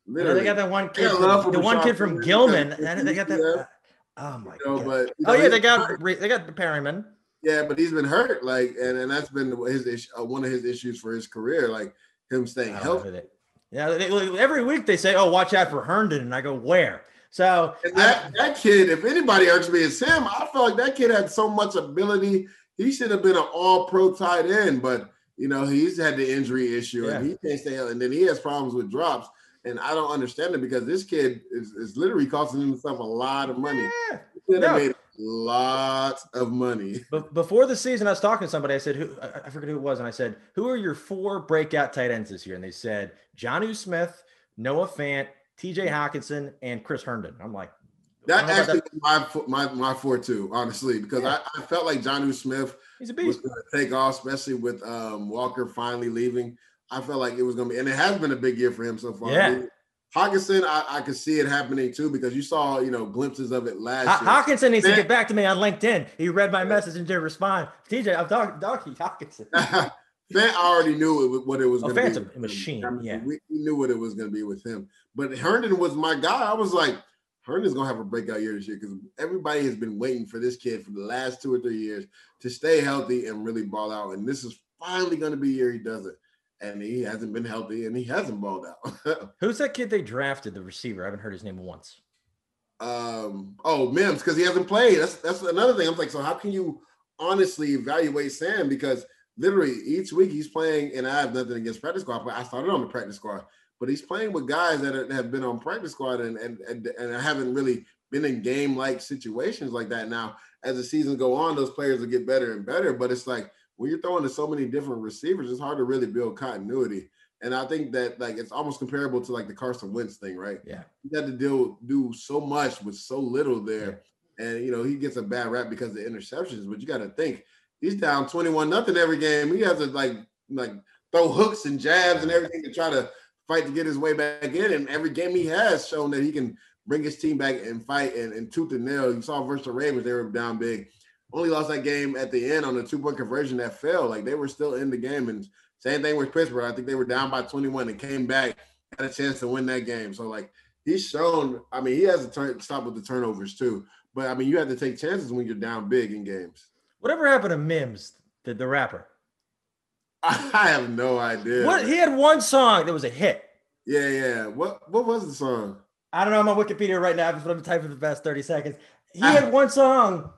Literally. they got that one kid, from, the one kid from Gilman. And they got that. Oh my you know, god! But oh yeah, they got they got Perriman. Yeah, but he's been hurt, like, and and that's been his issue, uh, one of his issues for his career, like him staying healthy. Yeah, they, every week they say, "Oh, watch out for Herndon," and I go, "Where?" So that I, that kid, if anybody irks me, it's him. I felt like that kid had so much ability. He should have been an All-Pro tight end, but you know he's had the injury issue yeah. and he can't stay healthy, and then he has problems with drops. And I don't understand it because this kid is, is literally costing himself a lot of money. Yeah. He no. made lots of money. But before the season, I was talking to somebody. I said, "Who?" I forget who it was, and I said, "Who are your four breakout tight ends this year?" And they said, Jonnu Smith, Noah Fant, T.J. Mm-hmm. Hockenson, and Chris Herndon. I'm like, that actually that. my my my four too, honestly, because yeah. I, I felt like Jonnu Smith He's a beast. was going to take off, especially with um, Walker finally leaving. I felt like it was going to be, and it has been a big year for him so far. Yeah. Hockenson, I, I could see it happening too because you saw, you know, glimpses of it last H- year. Hockenson needs Man. to get back to me on LinkedIn. He read my message and didn't respond. TJ, I'm talking, talking Hockenson. Fant already knew it, what it was oh, going to be. a machine. I mean, yeah, we, we, knew what it was going to be with him. But Herndon was my guy. I was like, Herndon's going to have a breakout year this year because everybody has been waiting for this kid for the last two or three years to stay healthy and really ball out. And this is finally going to be year he does it and he hasn't been healthy and he hasn't balled out. Who's that kid they drafted, the receiver? I haven't heard his name once. Um, oh, Mims, because he hasn't played. That's that's another thing. I'm like, so how can you honestly evaluate Sam? Because literally each week he's playing, and I have nothing against practice squad, but I started on the practice squad, but he's playing with guys that, are, that have been on practice squad and and and, and haven't really been in game like situations like that. Now, as the season go on, those players will get better and better, but it's like when you're throwing to so many different receivers, it's hard to really build continuity. And I think that like it's almost comparable to like the Carson Wentz thing, right? Yeah. He had to deal do so much with so little there. Yeah. And you know, he gets a bad rap because of interceptions, but you got to think he's down 21 nothing every game. He has to like like throw hooks and jabs and everything to try to fight to get his way back in. And every game he has shown that he can bring his team back and fight and, and tooth and nail. You saw versus the Ravens, they were down big only lost that game at the end on the two point conversion that fell. Like they were still in the game. And same thing with Pittsburgh. I think they were down by 21 and came back, had a chance to win that game. So like he's shown, I mean, he has to turn stop with the turnovers too. But I mean, you have to take chances when you're down big in games. Whatever happened to Mims, the, the rapper? I have no idea. What he had one song that was a hit. Yeah, yeah. What what was the song? I don't know. I'm on Wikipedia right now. What I'm typing for the past 30 seconds. He I, had one song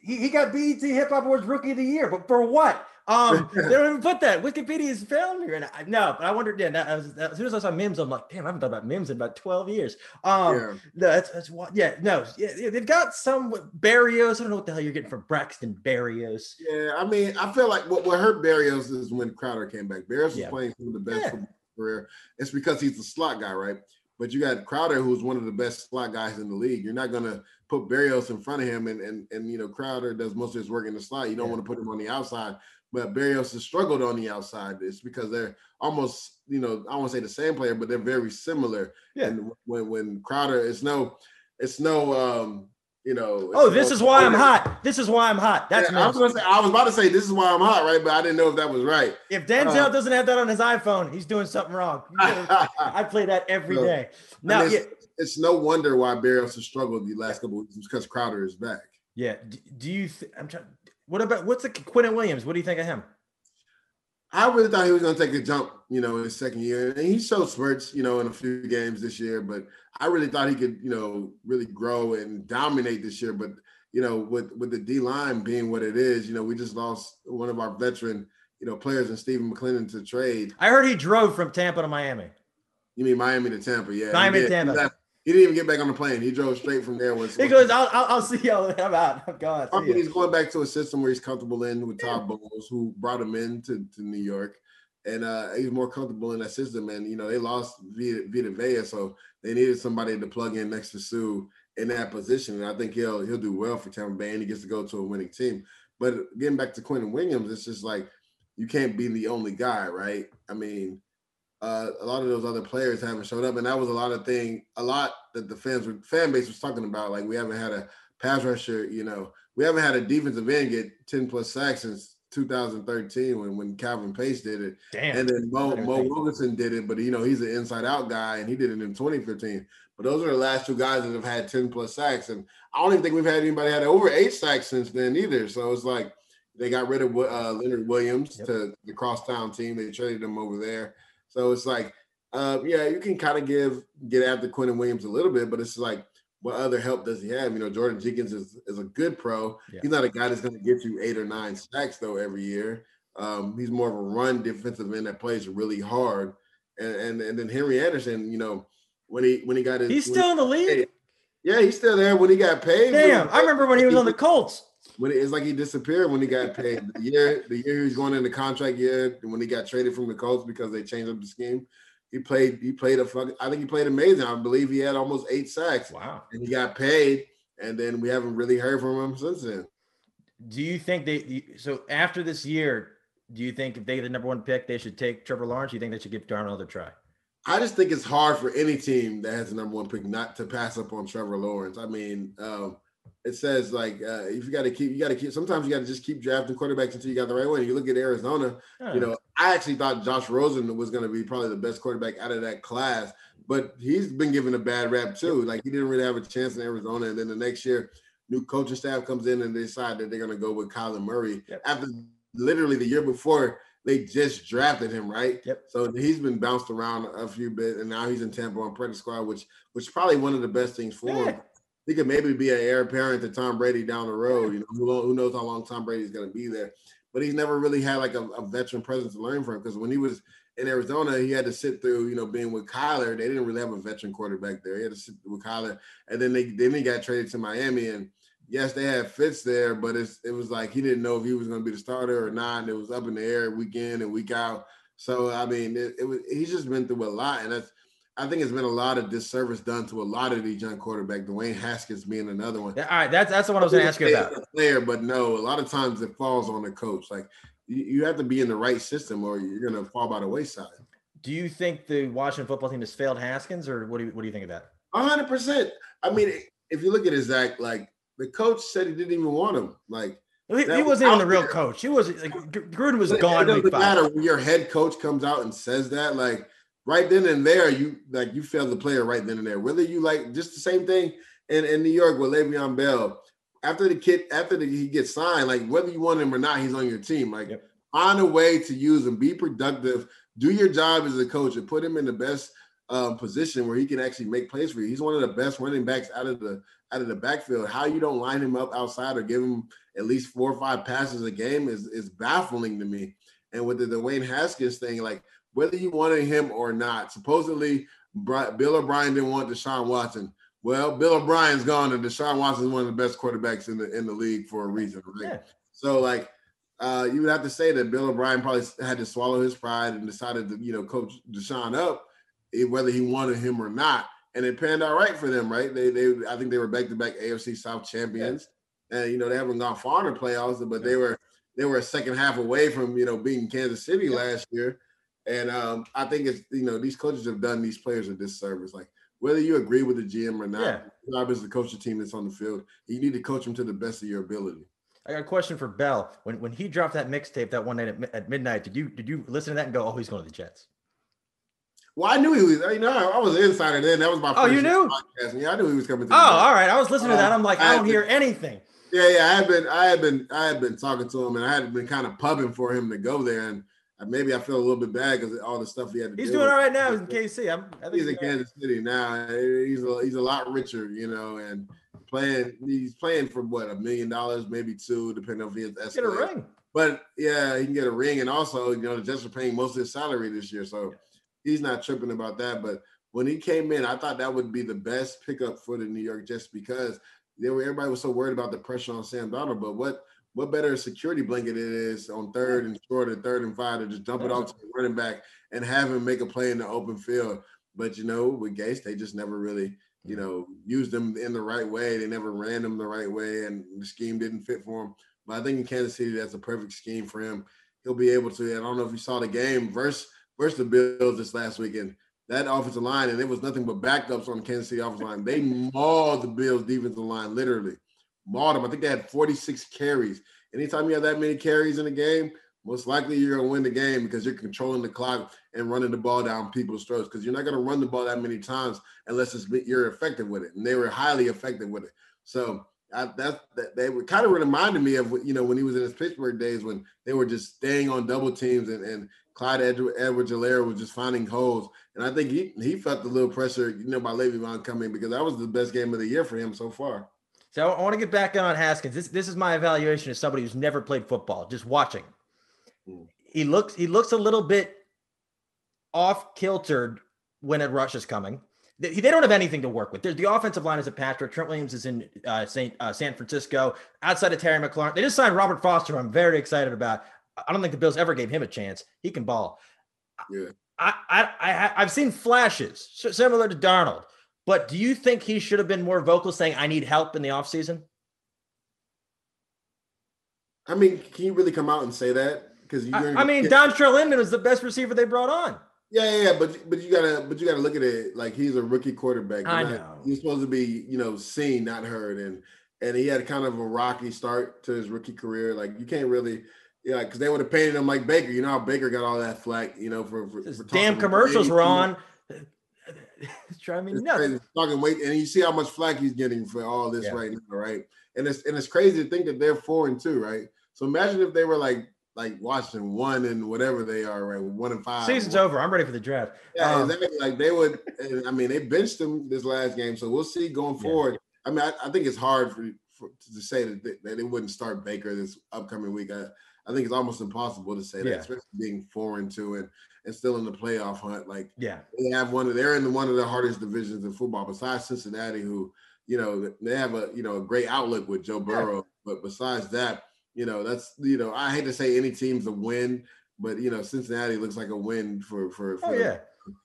he, he got BET Hip Hop Awards Rookie of the Year, but for what? Um, they don't even put that. Wikipedia is failing me right now. No, but I wondered. Yeah, that, was, that, as soon as I saw Mims, I'm like, damn, I haven't thought about Mims in about 12 years. Um, yeah. no, that's, that's what. Yeah, no, yeah, yeah, they've got some Berrios. I don't know what the hell you're getting from Braxton Berrios. Yeah, I mean, I feel like what, what hurt Berrios is when Crowder came back. Berrios was playing some of the best yeah. career. It's because he's the slot guy, right? But you got Crowder, who's one of the best slot guys in the league. You're not gonna put Berrios in front of him, and and and you know Crowder does most of his work in the slot. You don't yeah. want to put him on the outside. But Berrios has struggled on the outside. It's because they're almost, you know, I won't say the same player, but they're very similar. Yeah. And when when Crowder, it's no, it's no um you know. Oh, this is why I'm hot. This is why I'm hot. That's yeah, I was gonna say. I was about to say this is why I'm hot, right? But I didn't know if that was right. If Denzel uh, doesn't have that on his iPhone, he's doing something wrong. I play that every so, day. Now, it's, yeah. it's, no wonder why Berrios has struggled the last couple of weeks because Crowder is back. Yeah. Do, do you? Th- I'm trying. What about what's the Quinnen Williams? What do you think of him? I really thought he was going to take a jump, you know, in his second year, and he showed spurts, you know, in a few games this year. But I really thought he could, you know, really grow and dominate this year. But you know, with with the D line being what it is, you know, we just lost one of our veteran, you know, players in Stephen McLendon to trade. I heard he drove from Tampa to Miami. You mean Miami to Tampa? Yeah, Miami to Tampa. He didn't even get back on the plane. He drove straight from there. he goes, I'll, I'll, see y'all. I'm out. I'm gone. I mean, he's going back to a system where he's comfortable in with Todd Bowles, who brought him in to, to New York and uh, he's more comfortable in that system. And you know, they lost Vita, Vita Vea, so they needed somebody to plug in next to Suh in that position. And I think he'll he'll do well for Tampa Bay, and he gets to go to a winning team. But getting back to Quinnen Williams, it's just like you can't be the only guy, right? I mean, uh, a lot of those other players haven't showed up, and that was a lot of thing, a lot that the fans were fan base was talking about. Like we haven't had a pass rusher, you know, we haven't had a defensive end get ten plus sacks since 2013 when, when Calvin Pace did it. Damn. And then Mo, Mo Wilkerson did it, but you know, he's an inside out guy and he did it in 2015. But those are the last two guys that have had 10 plus sacks. And I don't even think we've had anybody had over eight sacks since then either. So it's like they got rid of uh, Leonard Williams yep. to the crosstown team. They traded him over there. So it's like, uh, yeah, you can kind of give get after Quinnen Williams a little bit, but it's like what other help does he have? You know, Jordan Jenkins is, is a good pro. Yeah. He's not a guy that's going to get you eight or nine sacks though every year. Um, he's more of a run defensive end that plays really hard. And, and and then Henry Anderson, you know, when he when he got his, he's still in the league. Yeah, he's still there when he got paid. Damn, I remember when he was on the Colts. When it, it's like he disappeared when he got paid. The year the year he was going into contract year, when he got traded from the Colts because they changed up the scheme he played he played a fucking I think he played amazing. I believe he had almost eight sacks. Wow. And he got paid and then we haven't really heard from him since then. Do you think they so after this year, do you think if they get the number one pick, they should take Trevor Lawrence? Do you think they should give Darnold another try? I just think it's hard for any team that has the number one pick not to pass up on Trevor Lawrence. I mean, um, it says like uh, if you got to keep, you got to keep. Sometimes you got to just keep drafting quarterbacks until you got the right one. You look at Arizona. You know, I actually thought Josh Rosen was going to be probably the best quarterback out of that class, but he's been given a bad rap too. Like he didn't really have a chance in Arizona, and then the next year, new coaching staff comes in and they decide that they're going to go with Kyler Murray yep. after literally the year before they just drafted him, right? Yep. So he's been bounced around a few bit, and now he's in Tampa on practice squad, which which is probably one of the best things for yeah. him he could maybe be an heir apparent to Tom Brady down the road. You know, who, who knows how long Tom Brady's going to be there. But he's never really had like a, a veteran presence to learn from because when he was in Arizona, he had to sit through, you know, being with Kyler. They didn't really have a veteran quarterback there. He had to sit with Kyler, and then they then he got traded to Miami. And yes, they had Fitz there, but it's it was like he didn't know if he was going to be the starter or not. And it was up in the air week in and week out. So I mean, it, it was he's just been through a lot, and that's I think it's been a lot of disservice done to a lot of these young quarterbacks. Dwayne Haskins being another one. Yeah, all right, that's that's the one I was going to ask you about. Player, but no, a lot of times it falls on the coach. Like you, you have to be in the right system, or you're going to fall by the wayside. Do you think the Washington football team has failed Haskins, or what do you what do you think of that? hundred percent. I mean, if you look at it, Zach, like the coach said he didn't even want him. Like he, he wasn't even the real coach. He was like Gruden was it, gone. It doesn't matter when your head coach comes out and says that. Like right then and there, you like you failed the player right then and there. Whether you like just the same thing in, in New York with Le'Veon Bell. After the kid, after the, he gets signed, like whether you want him or not, he's on your team. Like yep. find a way to use him, be productive, do your job as a coach, and put him in the best um, position where he can actually make plays for you. He's one of the best running backs out of the out of the backfield. How you don't line him up outside or give him at least four or five passes a game is is baffling to me. And with the Dwayne Haskins thing, like whether you wanted him or not. Supposedly, Bill O'Brien didn't want Deshaun Watson. Well, Bill O'Brien's gone, and Deshaun Watson is one of the best quarterbacks in the in the league for a reason. Right? Yeah. So, like, uh, you would have to say that Bill O'Brien probably had to swallow his pride and decided to, you know, coach Deshaun up, eh, whether he wanted him or not. And it panned out right for them, right? They, they, I think they were back to back AFC South champions, yeah. and you know they haven't gone far in the playoffs, but they were they were a second half away from you know beating Kansas City yeah. last year. And um, I think it's you know these coaches have done these players a disservice. Like whether you agree with the GM or not, yeah. job is to coach the team that's on the field. You need to coach them to the best of your ability. I got a question for Bell. When when he dropped that mixtape that one night at, at, midnight, did you did you listen to that and go, "Oh, he's going to the Jets"? Well, I knew he was. You know, I was an insider then. That was my. Oh, you knew? Podcast. Yeah, I knew he was coming. To oh, all right. I was listening uh, to that. I'm like, I, I don't hear anything. Yeah, yeah. I had been, I had been, I had been talking to him, and I had been kind of pubbing for him to go there, and Uh, maybe I feel a little bit bad because all the stuff he had to. Do. He's doing all right now. He's in KC. I'm, I think he's in Kansas City now. He's a, he's a lot richer, you know, and playing. He's playing for what a million dollars, maybe two, depending on if he has Get a ring. But yeah, he can get a ring, and also you know the Jets are paying most of his salary this year, so he's not tripping about that. But when he came in, I thought that would be the best pickup for the New York Jets because they were everybody was so worried about the pressure on Sam Darnold. But what what better security blanket it is on third and short and third and five to just dump it off to the running back and have him make a play in the open field. But you know, with Gase, they just never really, you know, used them in the right way. They never ran them the right way, and the scheme didn't fit for him. But I think in Kansas City, that's a perfect scheme for him. He'll be able to. I don't know if you saw the game versus versus the Bills this last weekend. That offensive line, and it was nothing but backups on the Kansas City offensive line. They mauled the Bills defensive line, literally mauled them. I think they had 46 carries. anytime you have that many carries in a game, most likely you're going to win the game because you're controlling the clock and running the ball down people's throats because you're not going to run the ball that many times unless it's you're effective with it. And they were highly effective with it. So I, that, that they were kind of reminded me of you know when he was in his Pittsburgh days when they were just staying on double teams and, and Clyde Edwards-Helaire was just finding holes. And I think he he felt a little pressure, you know, by Le'Veon coming because that was the best game of the year for him so far. So I want to get back on Haskins. This this is my evaluation as somebody who's never played football, just watching. Hmm. He looks he looks a little bit off kiltered when a rush is coming. They, they don't have anything to work with. There's the offensive line is a patchwork. Trent Williams is in uh, Saint uh, San Francisco. Outside of Terry McLaurin, they just signed Robert Foster. I'm very excited about. I don't think the Bills ever gave him a chance. He can ball. Yeah. I, I, I, I've seen flashes similar to Darnold, but do you think he should have been more vocal saying, I need help in the offseason? I mean, can you really come out and say that? Because I, I, mean, Dontrelle Inman was the best receiver they brought on. Yeah, yeah, yeah, but but you gotta but you gotta look at it like he's a rookie quarterback. I know he's supposed to be you know seen, not heard, and and he had kind of a rocky start to his rookie career. Like you can't really yeah, because they would have painted him like Baker. You know how Baker got all that flack, you know, for, for, for damn commercials were on. Driving me nuts. Talking weight, and you see how much flack he's getting for all this yeah. right now, right? And it's and it's crazy to think that they're four and two, right? So imagine if they were like like Washington one and whatever they are, right? One and five. Season's one. over. I'm ready for the draft. Yeah, um, exactly. Like they would. I mean, they benched them this last game, so we'll see going forward. Yeah. I mean, I, I, think it's hard for, for to say that they, that they wouldn't start Baker this upcoming week. I, I think it's almost impossible to say that, especially being foreign to it and still in the playoff hunt. Like, yeah, they have one of they're in the, one of the hardest divisions in football, besides Cincinnati, who you know they have a you know a great outlook with Joe Burrow. Yeah. But besides that, you know that's you know I hate to say any team's a win, but you know Cincinnati looks like a win for for. Oh, for oh yeah.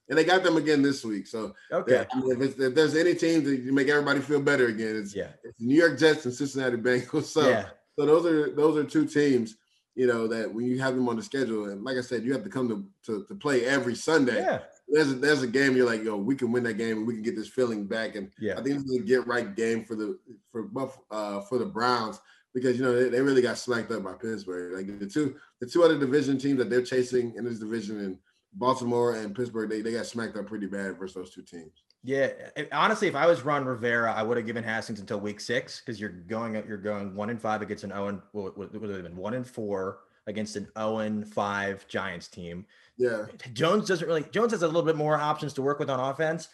And they got them again this week. So okay, I mean, if, if, there's any team that you make everybody feel better again, it's yeah, it's New York Jets and Cincinnati Bengals. So yeah. so those are those are two teams you know, that when you have them on the schedule, and like I said, you have to come to to, to play every Sunday. Yeah. There's a, there's a game you're like, yo, we can win that game and we can get this feeling back. And yeah. I think this is a get right game for the for uh for the Browns because you know they, they really got smacked up by Pittsburgh. Like the two the two other division teams that they're chasing in this division in Baltimore and Pittsburgh, they, they got smacked up pretty bad versus those two teams. Yeah, eh, eh, honestly, if I was Ron Rivera, I would have given Haskins until week six because you're going you're going one and five against an Owen. and what would have been one and four against an oh Owen five Giants team. Yeah, eh, Jones doesn't really. Jones has a little bit more options to work with on offense,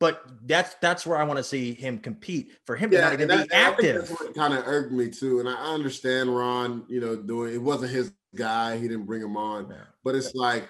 but that's that's where I want to see him compete. For him yeah, to not even that, be active, kind of irked me too. And I understand Ron, you know, doing it wasn't his guy. He didn't bring him on, yeah. but it's like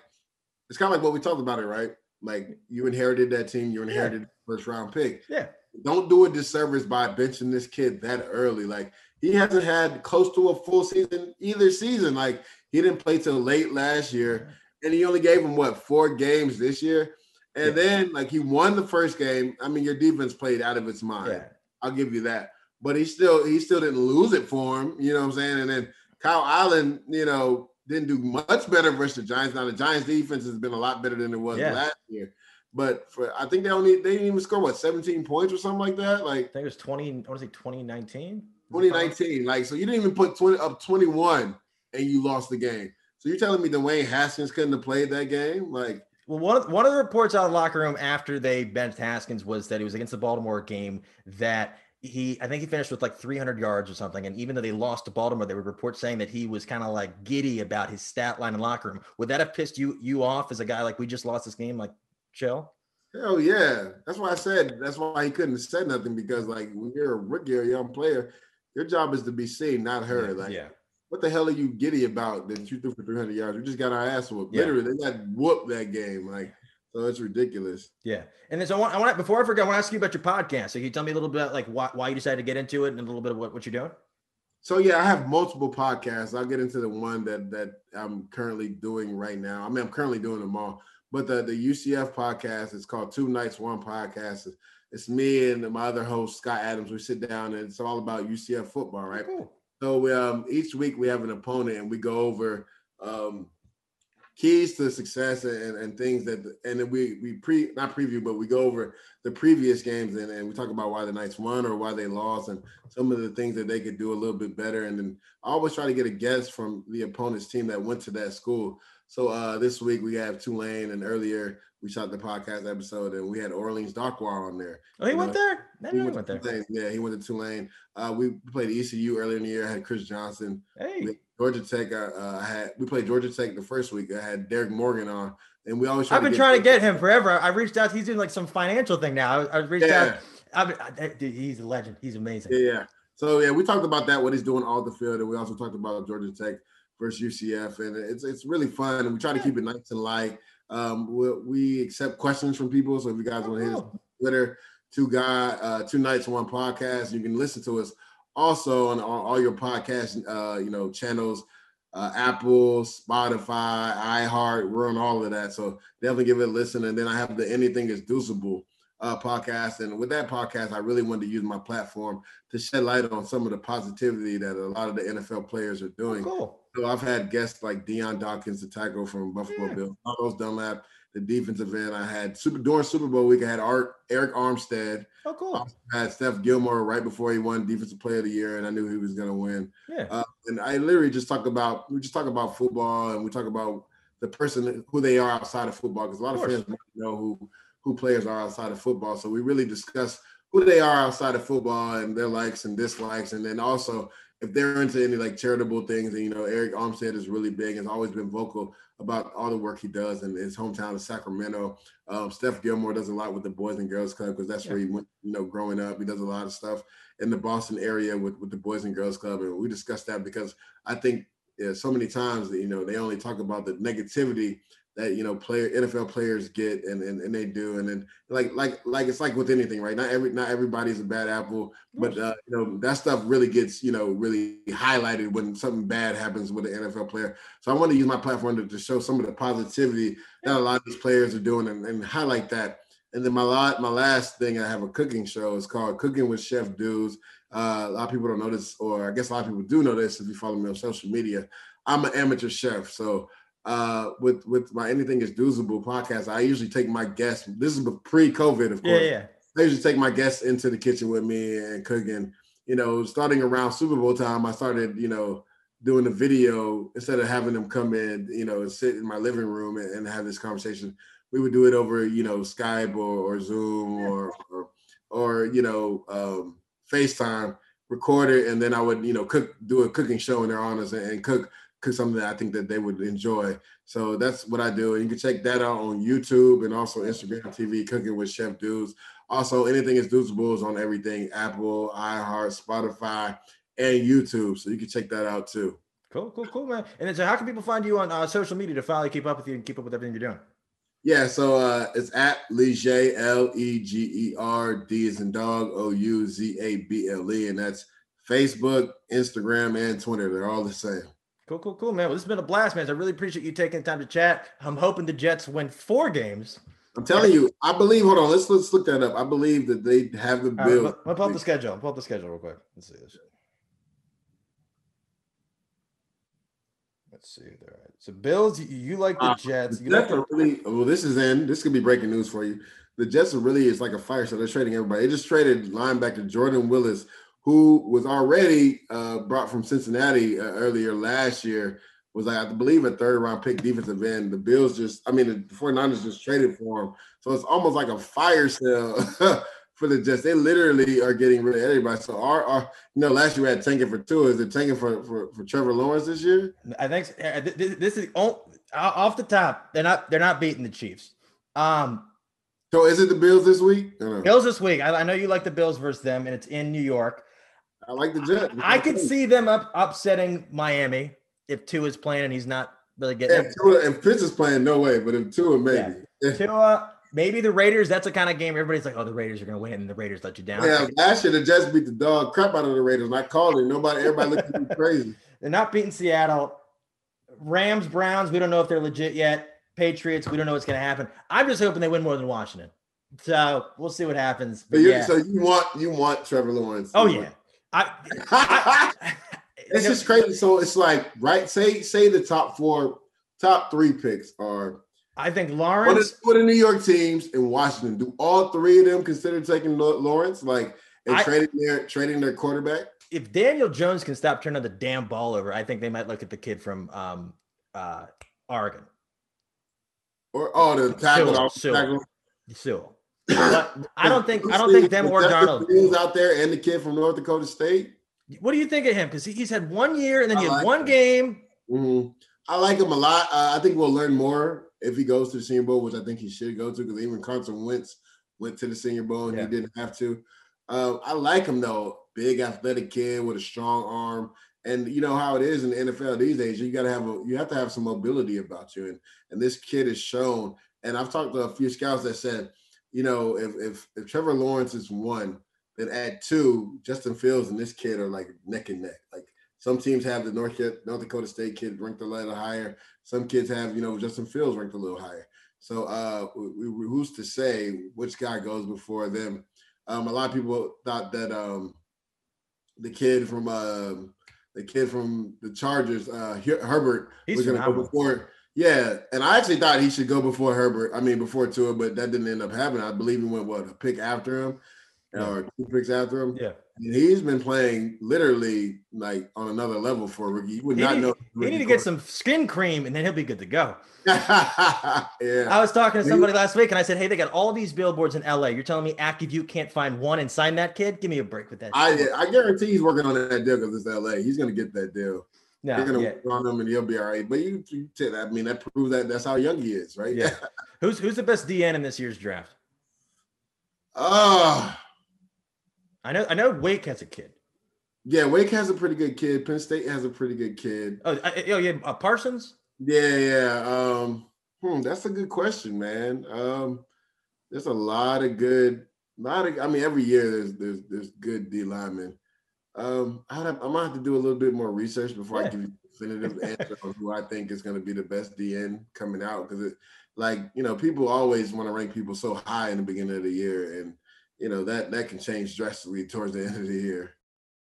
it's kind of like what we talked about it, right? Like you inherited that team, you inherited yeah. first round pick. Yeah. Don't do a disservice by benching this kid that early. Like he hasn't had close to a full season either season. Like he didn't play till late last year, and he only gave him what four games this year. And yeah. then like he won the first game. I mean, your defense played out of its mind. Yeah. I'll give you that. But he still he still didn't lose it for him. You know what I'm saying? And then Kyle Allen, you know, didn't do much better versus the Giants. Now the Giants defense has been a lot better than it was yeah. last year. But for I think they only they didn't even score what 17 points or something like that. Like I think it was 20, I want to say 2019. 2019. Like so you didn't even put 20 up 21 and you lost the game. So you're telling me Dwayne Haskins couldn't have played that game? Like well, one of, one of the reports out of the locker room after they benched Haskins was that he was against the Baltimore game that he I think he finished with like 300 yards or something. And even though they lost to Baltimore, they would report saying that he was kind of like giddy about his stat line in locker room. Would that have pissed you you off as a guy like we just lost this game? Like, chill. Hell yeah. That's why I said that's why he couldn't have said nothing because like when you're a rookie or a young player, your job is to be seen, not heard. Yeah, like yeah. What the hell are you giddy about that you threw for 300 yards? We just got our ass whooped. Yeah. Literally, they got whooped that game. Like, so it's ridiculous. Yeah. And then so I want, I want before I forget, I want to ask you about your podcast. So can you tell me a little bit like why, why you decided to get into it and a little bit of what, what you're doing? So yeah, I have multiple podcasts. I'll get into the one that that I'm currently doing right now. I mean, I'm currently doing them all. But the the UCF podcast is called Two Knights One Podcast. It's me and my other host Scott Adams. We sit down and it's all about UCF football, right? Cool. So um, each week we have an opponent and we go over um, keys to success and, and things that and then we we pre not preview but we go over the previous games and, and we talk about why the Knights won or why they lost and some of the things that they could do a little bit better and then I always try to get a guest from the opponent's team that went to that school. So uh, this week we have Tulane and earlier we shot the podcast episode and we had Orleans Darkwa on there. Oh, he went there. he went, went there. Yeah, he went to Tulane. Uh, we played ECU earlier in the year. I had Chris Johnson. Hey, Georgia Tech. Uh, uh, I had we played Georgia Tech the first week. I had Derrick Morgan on, and we always. I've been to trying to get him forever. I reached out. He's doing like some financial thing now. I, I reached yeah. out. I, I, dude, he's a legend. He's amazing. Yeah. So yeah, we talked about that what he's doing all the field, and we also talked about Georgia Tech versus UCF, and it's it's really fun, and we try to keep it nice and light. Um, we, we accept questions from people, so if you guys want to hit us Twitter, two guy, uh, two knights one podcast, you can listen to us also on, on all your podcast, uh, you know, channels. Uh, Apple, Spotify, iHeart, we're on all of that. So definitely give it a listen. And then I have the Anything is Douzable uh, podcast. And with that podcast, I really wanted to use my platform to shed light on some of the positivity that a lot of the NFL players are doing. Oh, cool. So I've had guests like Dion Dawkins, the tackle from Buffalo yeah. Bills, Carlos Dunlap, the defensive end. I had super during Super Bowl week. I had Art Arik Armstead. Oh, cool. I had Steph Gilmore right before he won Defensive Player of the Year, and I knew he was going to win. Yeah. Uh, and I literally just talk about we just talk about football, and we talk about the person who they are outside of football because a lot of, of fans know who who players are outside of football. So we really discuss who they are outside of football and their likes and dislikes, and then also if they're into any like charitable things. And you know, Arik Armstead is really big and has always been vocal about all the work he does in his hometown of Sacramento. Um, Steph Gilmore does a lot with the Boys and Girls Club because that's yeah. where he went, you know, growing up. He does a lot of stuff in the Boston area with, with the Boys and Girls Club. And we discussed that because I think yeah, so many times that, you know, they only talk about the negativity that you know player NFL players get and, and and they do. And then like like like it's like with anything right? Not every not everybody's a bad apple but uh, you know that stuff really gets you know really highlighted when something bad happens with an NFL player. So I want to use my platform to, to show some of the positivity that a lot of these players are doing and, and highlight that. And then my lot my last thing I have a cooking show. It's called Cooking with Chef Dudes. Uh, a lot of people don't know this or I guess a lot of people do know this if you follow me on social media. I'm an amateur chef so uh with with my anything is Douzable podcast i usually take my guests this is pre-covid of course. yeah, yeah. i usually take my guests into the kitchen with me and cooking you know starting around super bowl time i started you know doing the video. Instead of having them come in you know and sit in my living room and, and have this conversation we would do it over you know skype or, or zoom or, or or you know um facetime record it and then i would you know cook do a cooking show in their honors and, and cook cook something that I think that they would enjoy. So that's what I do. And you can check that out on YouTube and also Instagram TV, Cooking with Chef Dudes. Also, anything is Douzable is on everything Apple, iHeart, Spotify, and YouTube. So you can check that out too. Cool, cool, cool, man. And then so how can people find you on uh, social media to finally keep up with you and keep up with everything you're doing? Yeah, so uh, it's at Leger, L E G E R D is in dog, O U Z A B L E. And that's Facebook, Instagram, and Twitter. They're all the same. Cool, cool, cool, man. Well, this has been a blast, man. I really appreciate you taking the time to chat. I'm hoping the Jets win four games. I'm telling you, I believe. Hold on, let's let's look that up. I believe that they have the bill. Right, I'll pull up the schedule. I'll pull up the schedule real quick. Let's see this. Let's see there. So Bills, you, you like the uh, Jets. You like the- really well. This is in. This could be breaking news for you. The Jets are really is like a fire So They're trading everybody. They just traded linebacker Jordan Willis, who was already uh, brought from Cincinnati uh, earlier last year, was like, I believe a third round pick defensive end. The Bills just, I mean, the 49ers just traded for him. So it's almost like a fire sale for the Jets. They literally are getting rid of everybody. So our, our you know, last year we had tanking for two. Is it tanking for, for, for Trevor Lawrence this year? I think this is off the top. They're not, they're not beating the Chiefs. Um, so is it the Bills this week? Bills this week. I, I know you like the Bills versus them, and it's in New York. I like the Jets. I, could see them up upsetting Miami if Tua is playing and he's not really getting. If, Tua, if Fitz is playing, no way. But if Tua, maybe. Yeah. Tua, maybe the Raiders. That's the kind of game everybody's like, oh, the Raiders are going to win, and the Raiders let you down. Yeah, last year the Jets beat the dog crap out of the Raiders. And I called it. Nobody, everybody looked at me crazy. They're not beating Seattle. Rams, Browns. We don't know if they're legit yet. Patriots. We don't know what's going to happen. I'm just hoping they win more than Washington. So we'll see what happens. But yeah. So you want you want Trevor Lawrence? Oh yeah. I, I, it's just crazy. So it's like, right? Say say the top four top three picks are. I think Lawrence. What are the New York teams in Washington? Do all three of them consider taking Lawrence, like and I, trading their trading their quarterback? If Daniel Jones can stop turning the damn ball over, I think they might look at the kid from um, uh, Oregon. Or oh, the tackle, Sewell. Sewell. But I don't think I don't think them or Darnold is out there and the kid from North Dakota State. What do you think of him? Because he's had one year and then he had one him. game. Mm-hmm. I like him a lot. Uh, I think we'll learn more if he goes to the Senior Bowl, which I think he should go to. Because even Carson Wentz went to the Senior Bowl and yeah. he didn't have to. Uh, I like him though. Big athletic kid with a strong arm. And you know how it is in the NFL these days. You got to have a, you have to have some mobility about you. And and this kid is shown. And I've talked to a few scouts that said you know, if if if Trevor Lawrence is one, then at two, Justin Fields and this kid are like neck and neck. Like some teams have the North North Dakota State kid ranked a little higher. Some kids have, you know, Justin Fields ranked a little higher. So uh we, we, who's to say which guy goes before them? Um, a lot of people thought that um the kid from uh, the kid from the Chargers, uh Herbert, He's was gonna go before yeah, and I actually thought he should go before Herbert. I mean, before Tua, but that didn't end up happening. I believe he went what a pick after him, yeah. or two picks after him. Yeah, and he's been playing literally like on another level for a rookie. You would he not need, know. He need to get some skin cream, and then he'll be good to go. yeah, I was talking to somebody last week, and I said, "Hey, they got all these billboards in LA. You're telling me Active You can't find one and sign that kid? Give me a break with that." I I guarantee he's working on that deal because it's LA. He's gonna get that deal. No, They're gonna yeah. work on him and he'll be all right. But you, you said I mean that proves that that's how young he is, right? Yeah. who's who's the best DN in this year's draft? Oh, I know I know Wake has a kid. Yeah, Wake has a pretty good kid. Penn State has a pretty good kid. Oh, I, oh yeah, uh, Parsons. Yeah, yeah. Um, hmm, that's a good question, man. Um, there's a lot of good, lot of. I mean, every year there's there's there's good D linemen. Um, I have, I might have to do a little bit more research before yeah. I give you a definitive answer on who I think is going to be the best DN coming out because it, like you know, people always want to rank people so high in the beginning of the year, and you know that that can change drastically towards the end of the year.